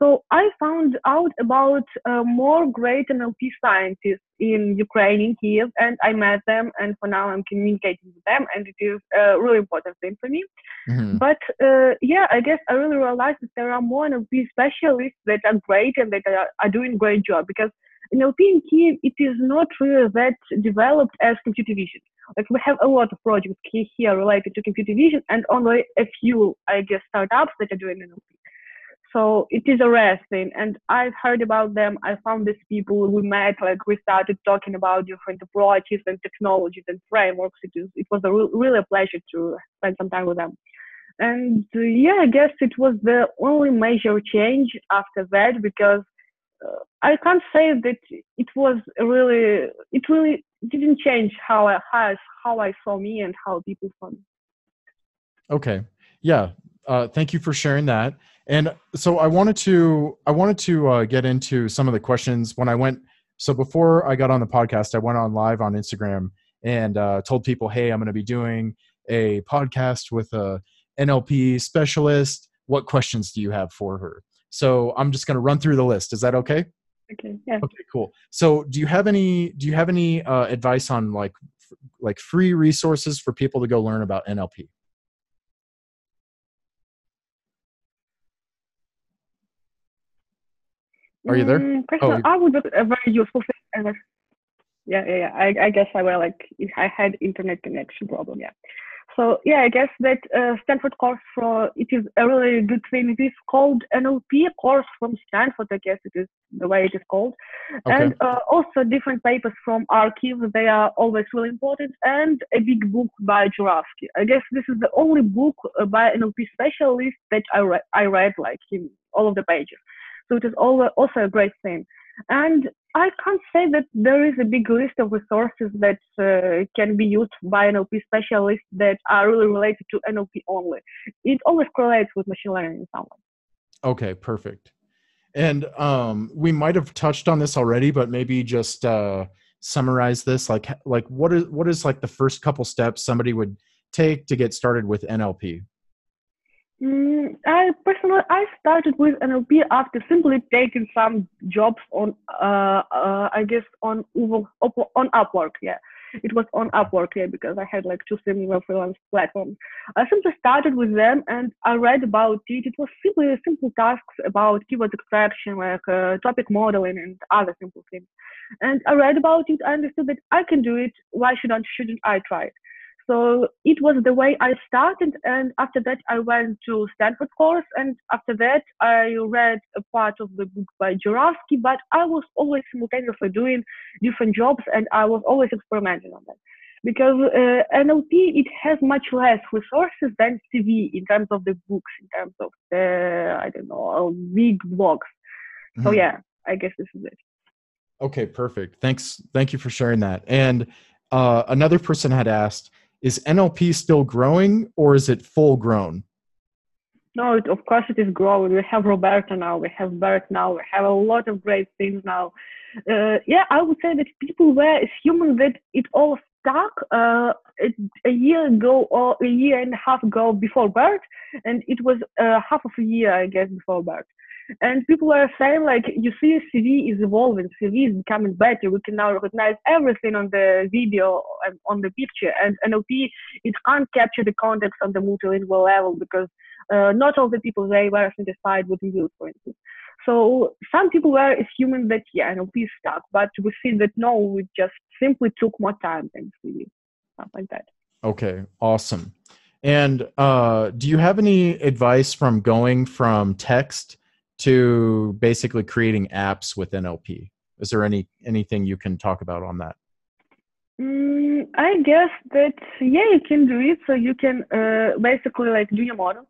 so i found out about uh, more great nlp scientists in ukraine in kiev and i met them and for now i'm communicating with them and it is a really important thing for me mm-hmm. but uh, yeah i guess i really realized that there are more nlp specialists that are great and that are, are doing great job because NLP in Kiev, it is not really that developed as computer vision. Like we have a lot of projects here related to computer vision, and only a few, I guess, startups that are doing NLP. So it is a rare thing, and I've heard about them. I found these people. We met, like we started talking about different approaches and technologies and frameworks. It, is, it was a re- really a pleasure to spend some time with them. And uh, yeah, I guess it was the only major change after that because I can't say that it was really it really didn't change how I how, how I saw me and how people saw me. Okay. Yeah. Uh, thank you for sharing that. And so I wanted to I wanted to uh, get into some of the questions when I went. So before I got on the podcast, I went on live on Instagram and uh, told people, "Hey, I'm going to be doing a podcast with a NLP specialist. What questions do you have for her?" So I'm just going to run through the list. Is that okay? Okay. Yeah. Okay. Cool. So do you have any do you have any uh, advice on like f- like free resources for people to go learn about NLP? Are you there? Mm, oh, I would a very useful thing. Yeah, yeah, yeah. I, I guess I will like I had internet connection problem. Yeah. So yeah, I guess that uh, Stanford course for it is a really good thing. It is called NLP course from Stanford. I guess it is the way it is called, okay. and uh, also different papers from arXiv. They are always really important, and a big book by Jurafsky. I guess this is the only book uh, by NLP specialist that I read. I read like in all of the pages. So it is also a great thing. And I can't say that there is a big list of resources that uh, can be used by NLP specialists that are really related to NLP only. It always correlates with machine learning in some way. Okay, perfect. And um, we might have touched on this already, but maybe just uh, summarize this. Like, like what is what is like the first couple steps somebody would take to get started with NLP? Mm, I personally I started with NLP after simply taking some jobs on uh, uh I guess on on Upwork yeah. It was on Upwork yeah because I had like two similar freelance platforms. I simply started with them and I read about it. It was simply simple tasks about keyword extraction like uh, topic modeling and other simple things. And I read about it I understood that I can do it why shouldn't shouldn't I try it so it was the way I started, and after that I went to Stanford course, and after that I read a part of the book by Jurafsky. But I was always simultaneously doing different jobs, and I was always experimenting on that because uh, NLP it has much less resources than CV in terms of the books, in terms of the I don't know big blogs. Mm-hmm. So yeah, I guess this is it. Okay, perfect. Thanks. Thank you for sharing that. And uh, another person had asked is NLP still growing or is it full grown? No, it, of course it is growing. We have Roberta now, we have Bert now, we have a lot of great things now. Uh, yeah, I would say that people were assuming that it all stuck uh, a year ago or a year and a half ago before Bert, and it was uh, half of a year, I guess, before Bert. And people are saying like, you see, CV is evolving, CV is becoming better. We can now recognize everything on the video and on the picture. And NLP, it can't capture the context on the multilingual level because uh, not all the people they were satisfied with the for instance. So some people were assuming that yeah, NLP is stuck, but we see that no, we just simply took more time than CV, stuff like that. Okay, awesome. And uh, do you have any advice from going from text to basically creating apps with NLP? Is there any anything you can talk about on that? Mm, I guess that yeah, you can do it. So you can uh, basically like do your model,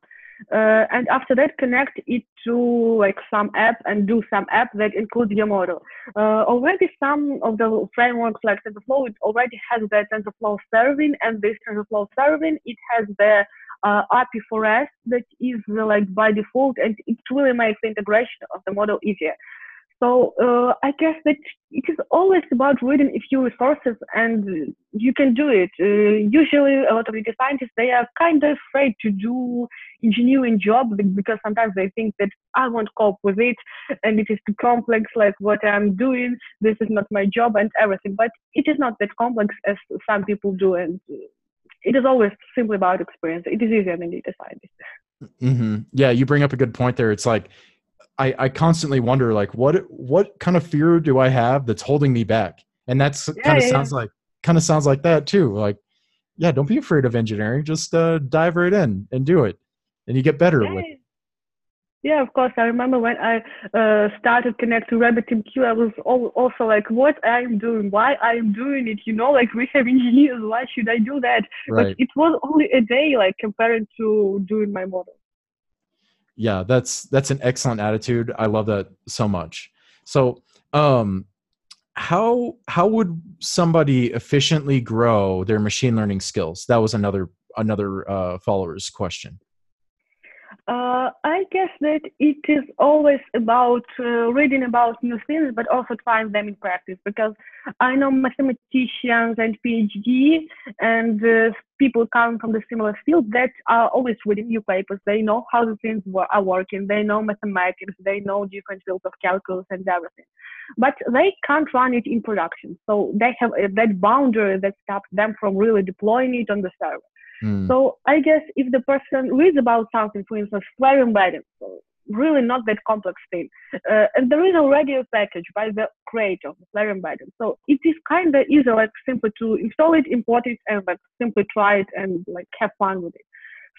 uh, and after that connect it to like some app and do some app that includes your model. Uh, already some of the frameworks like TensorFlow it already has the TensorFlow serving, and this TensorFlow serving it has the uh, API for that is uh, like by default, and it really makes the integration of the model easier. So uh, I guess that it is always about reading a few resources, and you can do it. Uh, usually, a lot of data scientists they are kind of afraid to do engineering job because sometimes they think that I won't cope with it, and it is too complex. Like what I'm doing, this is not my job, and everything. But it is not that complex as some people do, and it is always simply about experience. It is easier than data scientist. Mm-hmm. Yeah, you bring up a good point there. It's like I, I constantly wonder, like, what what kind of fear do I have that's holding me back? And that's yeah, kind of yeah, sounds yeah. like kind of sounds like that too. Like, yeah, don't be afraid of engineering. Just uh, dive right in and do it, and you get better with it. Yeah, of course. I remember when I uh, started connect to RabbitMQ, I was also like, what I'm doing, why I'm doing it, you know, like we have engineers, why should I do that? Right. But it was only a day, like compared to doing my model. Yeah, that's that's an excellent attitude. I love that so much. So, um, how how would somebody efficiently grow their machine learning skills? That was another another uh, follower's question. Uh, I guess that it is always about uh, reading about new things, but also trying them in practice. Because I know mathematicians and PhD and uh, people coming from the similar field that are always reading new papers. They know how the things are working. They know mathematics. They know different fields of calculus and everything. But they can't run it in production. So they have uh, that boundary that stops them from really deploying it on the server. Mm. So I guess if the person reads about something, for instance, Flair embedding, so really not that complex thing, uh, and there is already a package by the creator of the Flair embedding, so it is kind of easy, like simply to install it, import it, and like simply try it and like have fun with it.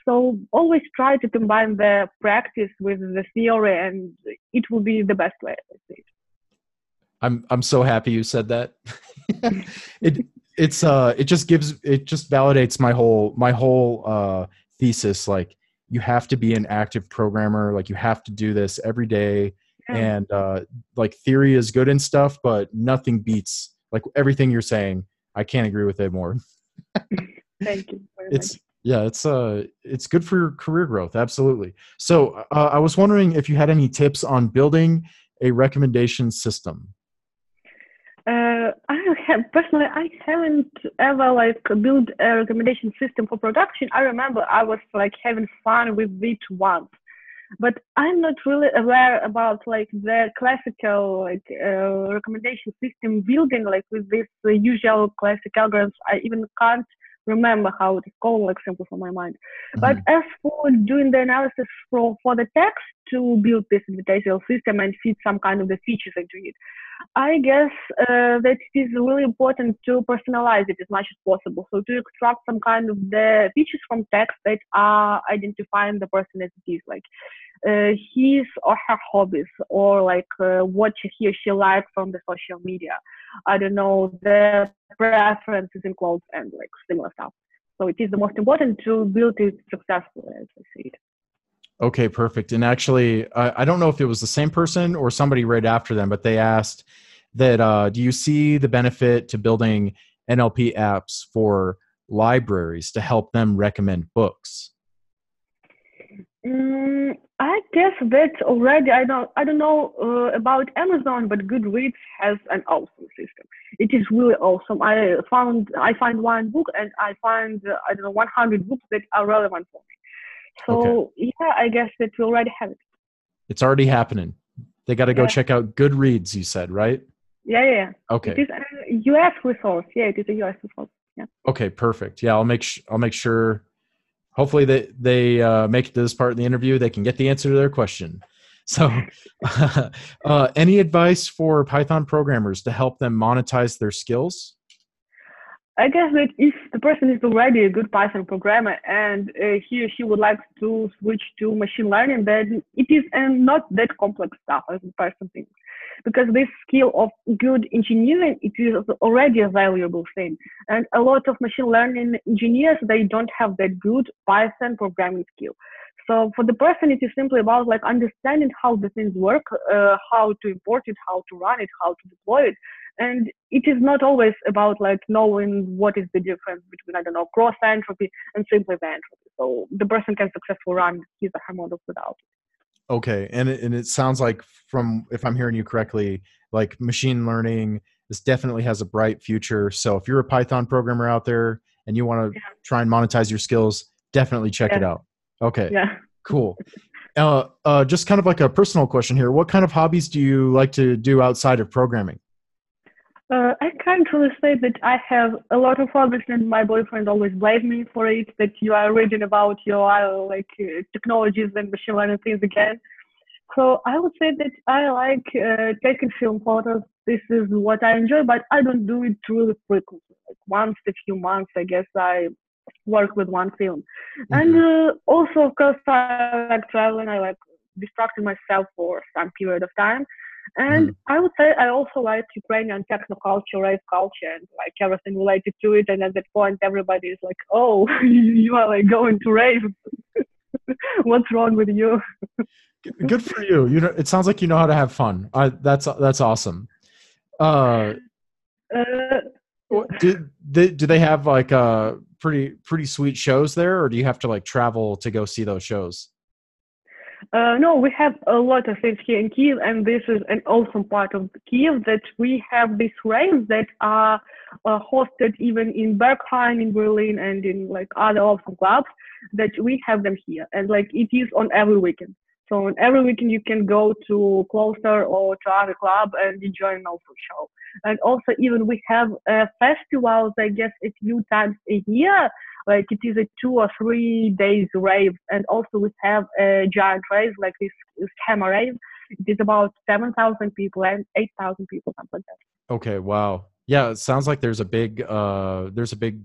So always try to combine the practice with the theory, and it will be the best way. I think. I'm I'm so happy you said that. it it's uh it just gives it just validates my whole my whole uh thesis like you have to be an active programmer like you have to do this every day. And uh like theory is good and stuff but nothing beats like everything you're saying. I can't agree with it more. Thank you. It's much. yeah it's uh it's good for your career growth absolutely. So uh, i was wondering if you had any tips on building a recommendation system? Uh, I have personally, I haven't ever like built a recommendation system for production. I remember I was like having fun with it once, but I'm not really aware about like the classical like uh, recommendation system building like with this uh, usual classic algorithms. I even can't remember how it is called, like simple for my mind. Mm-hmm. But as for doing the analysis for, for the text to build this invitational system and feed some kind of the features into it, I guess uh, that it is really important to personalize it as much as possible. So to extract some kind of the features from text that are identifying the person as it is, like uh, his or her hobbies, or like uh, what he or she likes from the social media. I don't know the preferences in clothes and like similar stuff. So it is the most important to build it successfully, as I see it. Okay, perfect. And actually, I, I don't know if it was the same person or somebody right after them, but they asked that uh, do you see the benefit to building NLP apps for libraries to help them recommend books? Mm, I guess that already. I don't. I don't know uh, about Amazon, but Goodreads has an awesome system. It is really awesome. I found. I find one book, and I find uh, I don't know 100 books that are relevant for me. So okay. yeah, I guess that we already have it. It's already happening. They got to go yeah. check out Goodreads. You said right? Yeah, yeah. Okay. It is a US resource. Yeah, it is a US resource. Yeah. Okay, perfect. Yeah, I'll make sh- I'll make sure hopefully they they uh, make it to this part of the interview they can get the answer to their question so uh, any advice for python programmers to help them monetize their skills i guess that if the person is already a good python programmer and uh, he or she would like to switch to machine learning then it is uh, not that complex stuff as the person thinks. Because this skill of good engineering it is already a valuable thing. And a lot of machine learning engineers they don't have that good python programming skill. So for the person it is simply about like understanding how the things work uh, how to import it how to run it how to deploy it and it is not always about like knowing what is the difference between i don't know cross entropy and simple entropy so the person can successfully run his or her models without it Okay, and it, and it sounds like from if I'm hearing you correctly, like machine learning, this definitely has a bright future. So if you're a Python programmer out there and you want to yeah. try and monetize your skills, definitely check yeah. it out. Okay, yeah, cool. Uh, uh, just kind of like a personal question here. What kind of hobbies do you like to do outside of programming? Uh, I can't really say that I have a lot of hobbies, and my boyfriend always blames me for it. That you are reading about your uh, like uh, technologies and machine learning things again. So I would say that I like uh, taking film photos. This is what I enjoy, but I don't do it really frequently. Like once a few months, I guess I work with one film. Mm-hmm. And uh, also, of course, I like traveling. I like distracting myself for some period of time. And mm. I would say I also like Ukrainian techno culture, rave culture, and like everything related to it. And at that point, everybody is like, "Oh, you are like going to rave. What's wrong with you?" Good for you. You know, it sounds like you know how to have fun. I, that's that's awesome. Uh, uh, do, they, do they have like uh pretty pretty sweet shows there, or do you have to like travel to go see those shows? Uh, no, we have a lot of things here in Kiev, and this is an awesome part of Kiev that we have these raves that are uh, hosted even in Berghain, in Berlin, and in like other awesome clubs that we have them here, and like it is on every weekend. So on every weekend you can go to Closer or to other club and enjoy an awesome show. And also even we have uh, festivals, I guess, a few times a year like it is a two or three days rave and also we have a giant rave like this, this hammer rave. It is about 7000 people and 8000 people something like that. Okay wow. Yeah it sounds like there's a big uh there's a big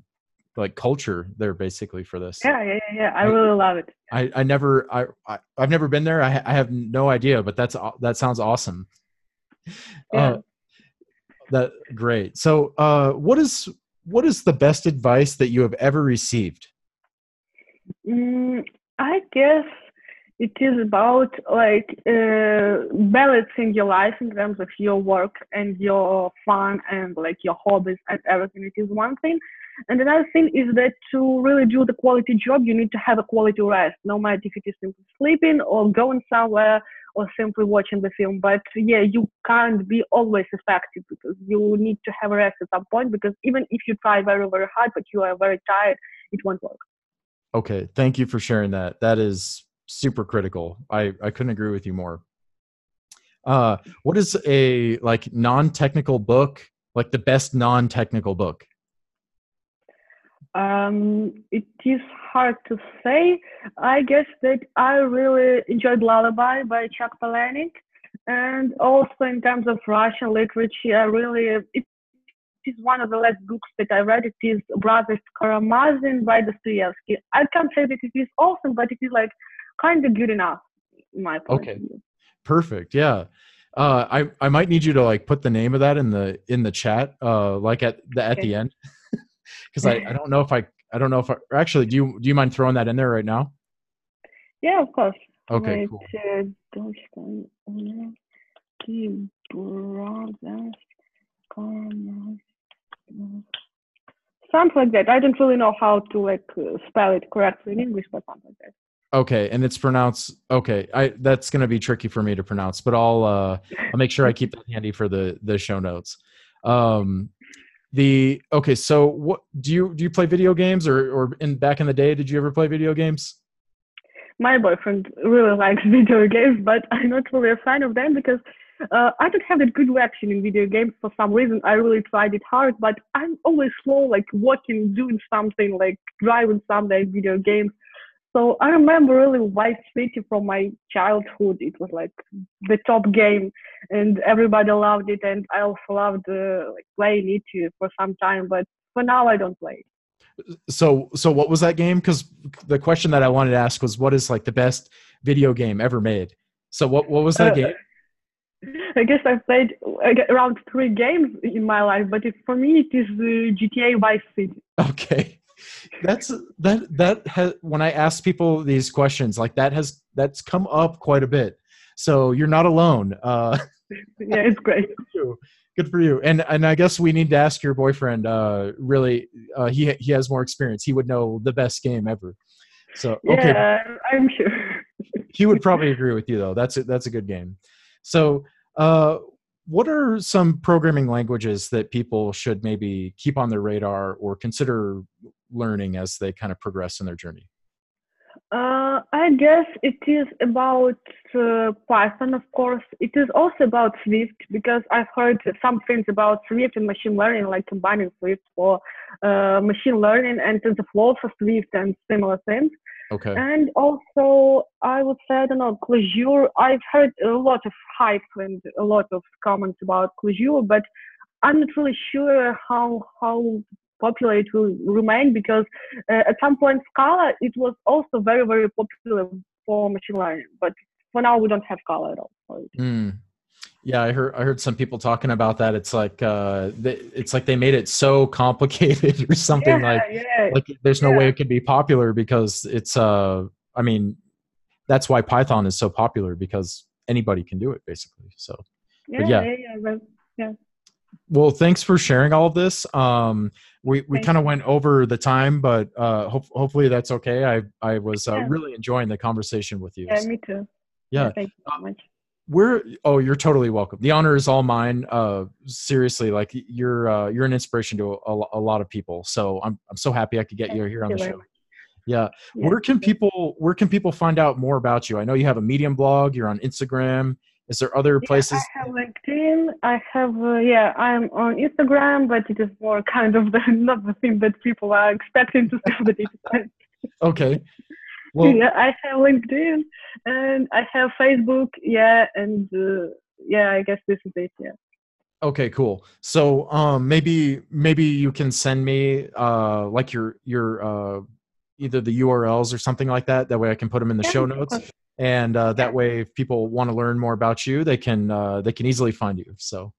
like culture there basically for this. Yeah yeah yeah i really love it. I i never i, I have never been there. I, I have no idea but that's that sounds awesome. Yeah. Uh, that great. So uh what is what is the best advice that you have ever received? Mm, I guess it is about like uh, balancing your life in terms of your work and your fun and like your hobbies and everything. It is one thing. And another thing is that to really do the quality job, you need to have a quality rest, no matter if it is simply sleeping or going somewhere or simply watching the film. But yeah, you can't be always effective because you need to have a rest at some point because even if you try very, very hard, but you are very tired, it won't work. Okay. Thank you for sharing that. That is super critical. I, I couldn't agree with you more. Uh, what is a like non-technical book, like the best non-technical book? Um, it is hard to say. I guess that I really enjoyed Lullaby by Chuck Palahniuk. And also in terms of Russian literature, I really, it is one of the last books that I read. It is Brothers Karamazin by Dostoevsky. I can't say that it is awesome, but it is like kind of good enough in my point okay. Perfect. Yeah. Uh, I, I might need you to like put the name of that in the in the chat, uh, like at the at okay. the end because I, I don't know if I I don't know if I, actually do you do you mind throwing that in there right now? Yeah, of course. Okay, cool. something like that. I don't really know how to like uh, spell it correctly in English, but something like that. Okay, and it's pronounced okay. I that's going to be tricky for me to pronounce, but I'll uh I'll make sure I keep that handy for the the show notes. Um the okay, so what do you do you play video games or or in back in the day did you ever play video games? My boyfriend really likes video games, but I'm not really a fan of them because uh, I don't have that good reaction in video games for some reason. I really tried it hard, but I'm always slow, like walking, doing something, like driving something, video games. So I remember really Vice City from my childhood. It was like the top game, and everybody loved it. And I also loved uh, like playing it for some time. But for now, I don't play. So, so what was that game? Because the question that I wanted to ask was, what is like the best video game ever made? So, what what was that uh, game? I guess I've played around three games in my life, but it, for me, it is uh, GTA Vice City. Okay that's that that has when i ask people these questions like that has that's come up quite a bit. So you're not alone uh yeah it's great. Good for you, good for you. and and i guess we need to ask your boyfriend uh really uh he he has more experience. He would know the best game ever. So okay. Yeah, i'm sure. He would probably agree with you though. That's a, that's a good game. So uh what are some programming languages that people should maybe keep on their radar or consider learning as they kind of progress in their journey? Uh, I guess it is about uh, Python, of course. It is also about Swift because I've heard some things about Swift and machine learning, like combining Swift for uh, machine learning and TensorFlow for Swift and similar things. Okay. And also, I would say, I don't know, Clojure. I've heard a lot of hype and a lot of comments about Clojure, but I'm not really sure how how popular it will remain because uh, at some point Scala it was also very very popular for machine learning, but for now we don't have Scala at all. Mm. Yeah, I heard I heard some people talking about that. It's like uh, they, it's like they made it so complicated or something yeah, like yeah. like there's no yeah. way it could be popular because it's uh I mean that's why Python is so popular because anybody can do it basically. So yeah, yeah, yeah, yeah. Well, thanks for sharing all of this. Um, we we kind of went over the time, but uh, ho- hopefully that's okay. I I was uh, really enjoying the conversation with you. Yeah, me too. Yeah, thank you so much we're oh you're totally welcome the honor is all mine uh seriously like you're uh you're an inspiration to a, a lot of people so i'm i'm so happy i could get you here on the show yeah. yeah. where can people where can people find out more about you i know you have a medium blog you're on instagram is there other places yeah, i have linkedin i have uh, yeah i'm on instagram but it is more kind of the not the thing that people are expecting to see the data okay well, yeah, I have LinkedIn and I have Facebook. Yeah, and uh, yeah, I guess this is it. Yeah. Okay, cool. So um, maybe maybe you can send me uh, like your your uh, either the URLs or something like that. That way, I can put them in the yeah, show notes, and uh, that way, if people want to learn more about you, they can uh, they can easily find you. So.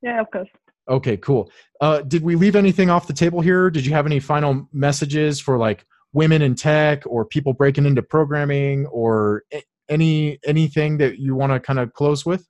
Yeah, of course. Okay, cool. Uh, did we leave anything off the table here? Did you have any final messages for like women in tech or people breaking into programming or any anything that you want to kind of close with?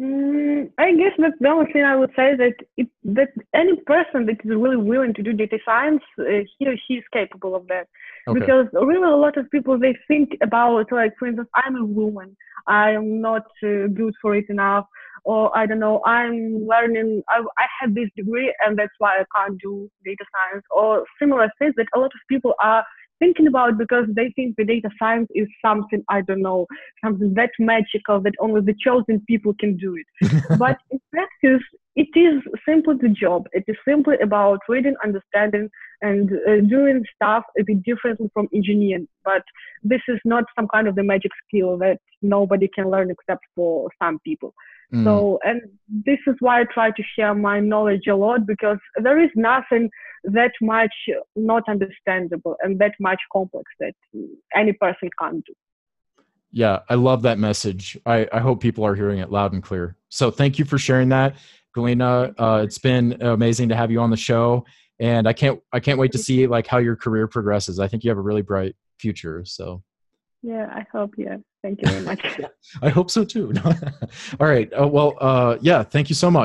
Mm, I guess that the only thing I would say that it, that any person that is really willing to do data science, uh, he or she is capable of that. Okay. Because really, a lot of people they think about like, for instance, I'm a woman, I am not uh, good for it enough, or I don't know, I'm learning, I, I have this degree and that's why I can't do data science, or similar things that a lot of people are thinking about because they think the data science is something, I don't know, something that magical that only the chosen people can do it. but in practice, it is simply the job. It is simply about reading, understanding, and uh, doing stuff a bit differently from engineering. But this is not some kind of the magic skill that nobody can learn except for some people. Mm. So, and this is why I try to share my knowledge a lot because there is nothing that much not understandable and that much complex that any person can't do. Yeah, I love that message. I, I hope people are hearing it loud and clear. So thank you for sharing that, Galina. Uh, it's been amazing to have you on the show, and I can't I can't wait to see like how your career progresses. I think you have a really bright future. So yeah, I hope. Yeah. Thank you very much. I hope so too. All right. Uh, well, uh, yeah, thank you so much.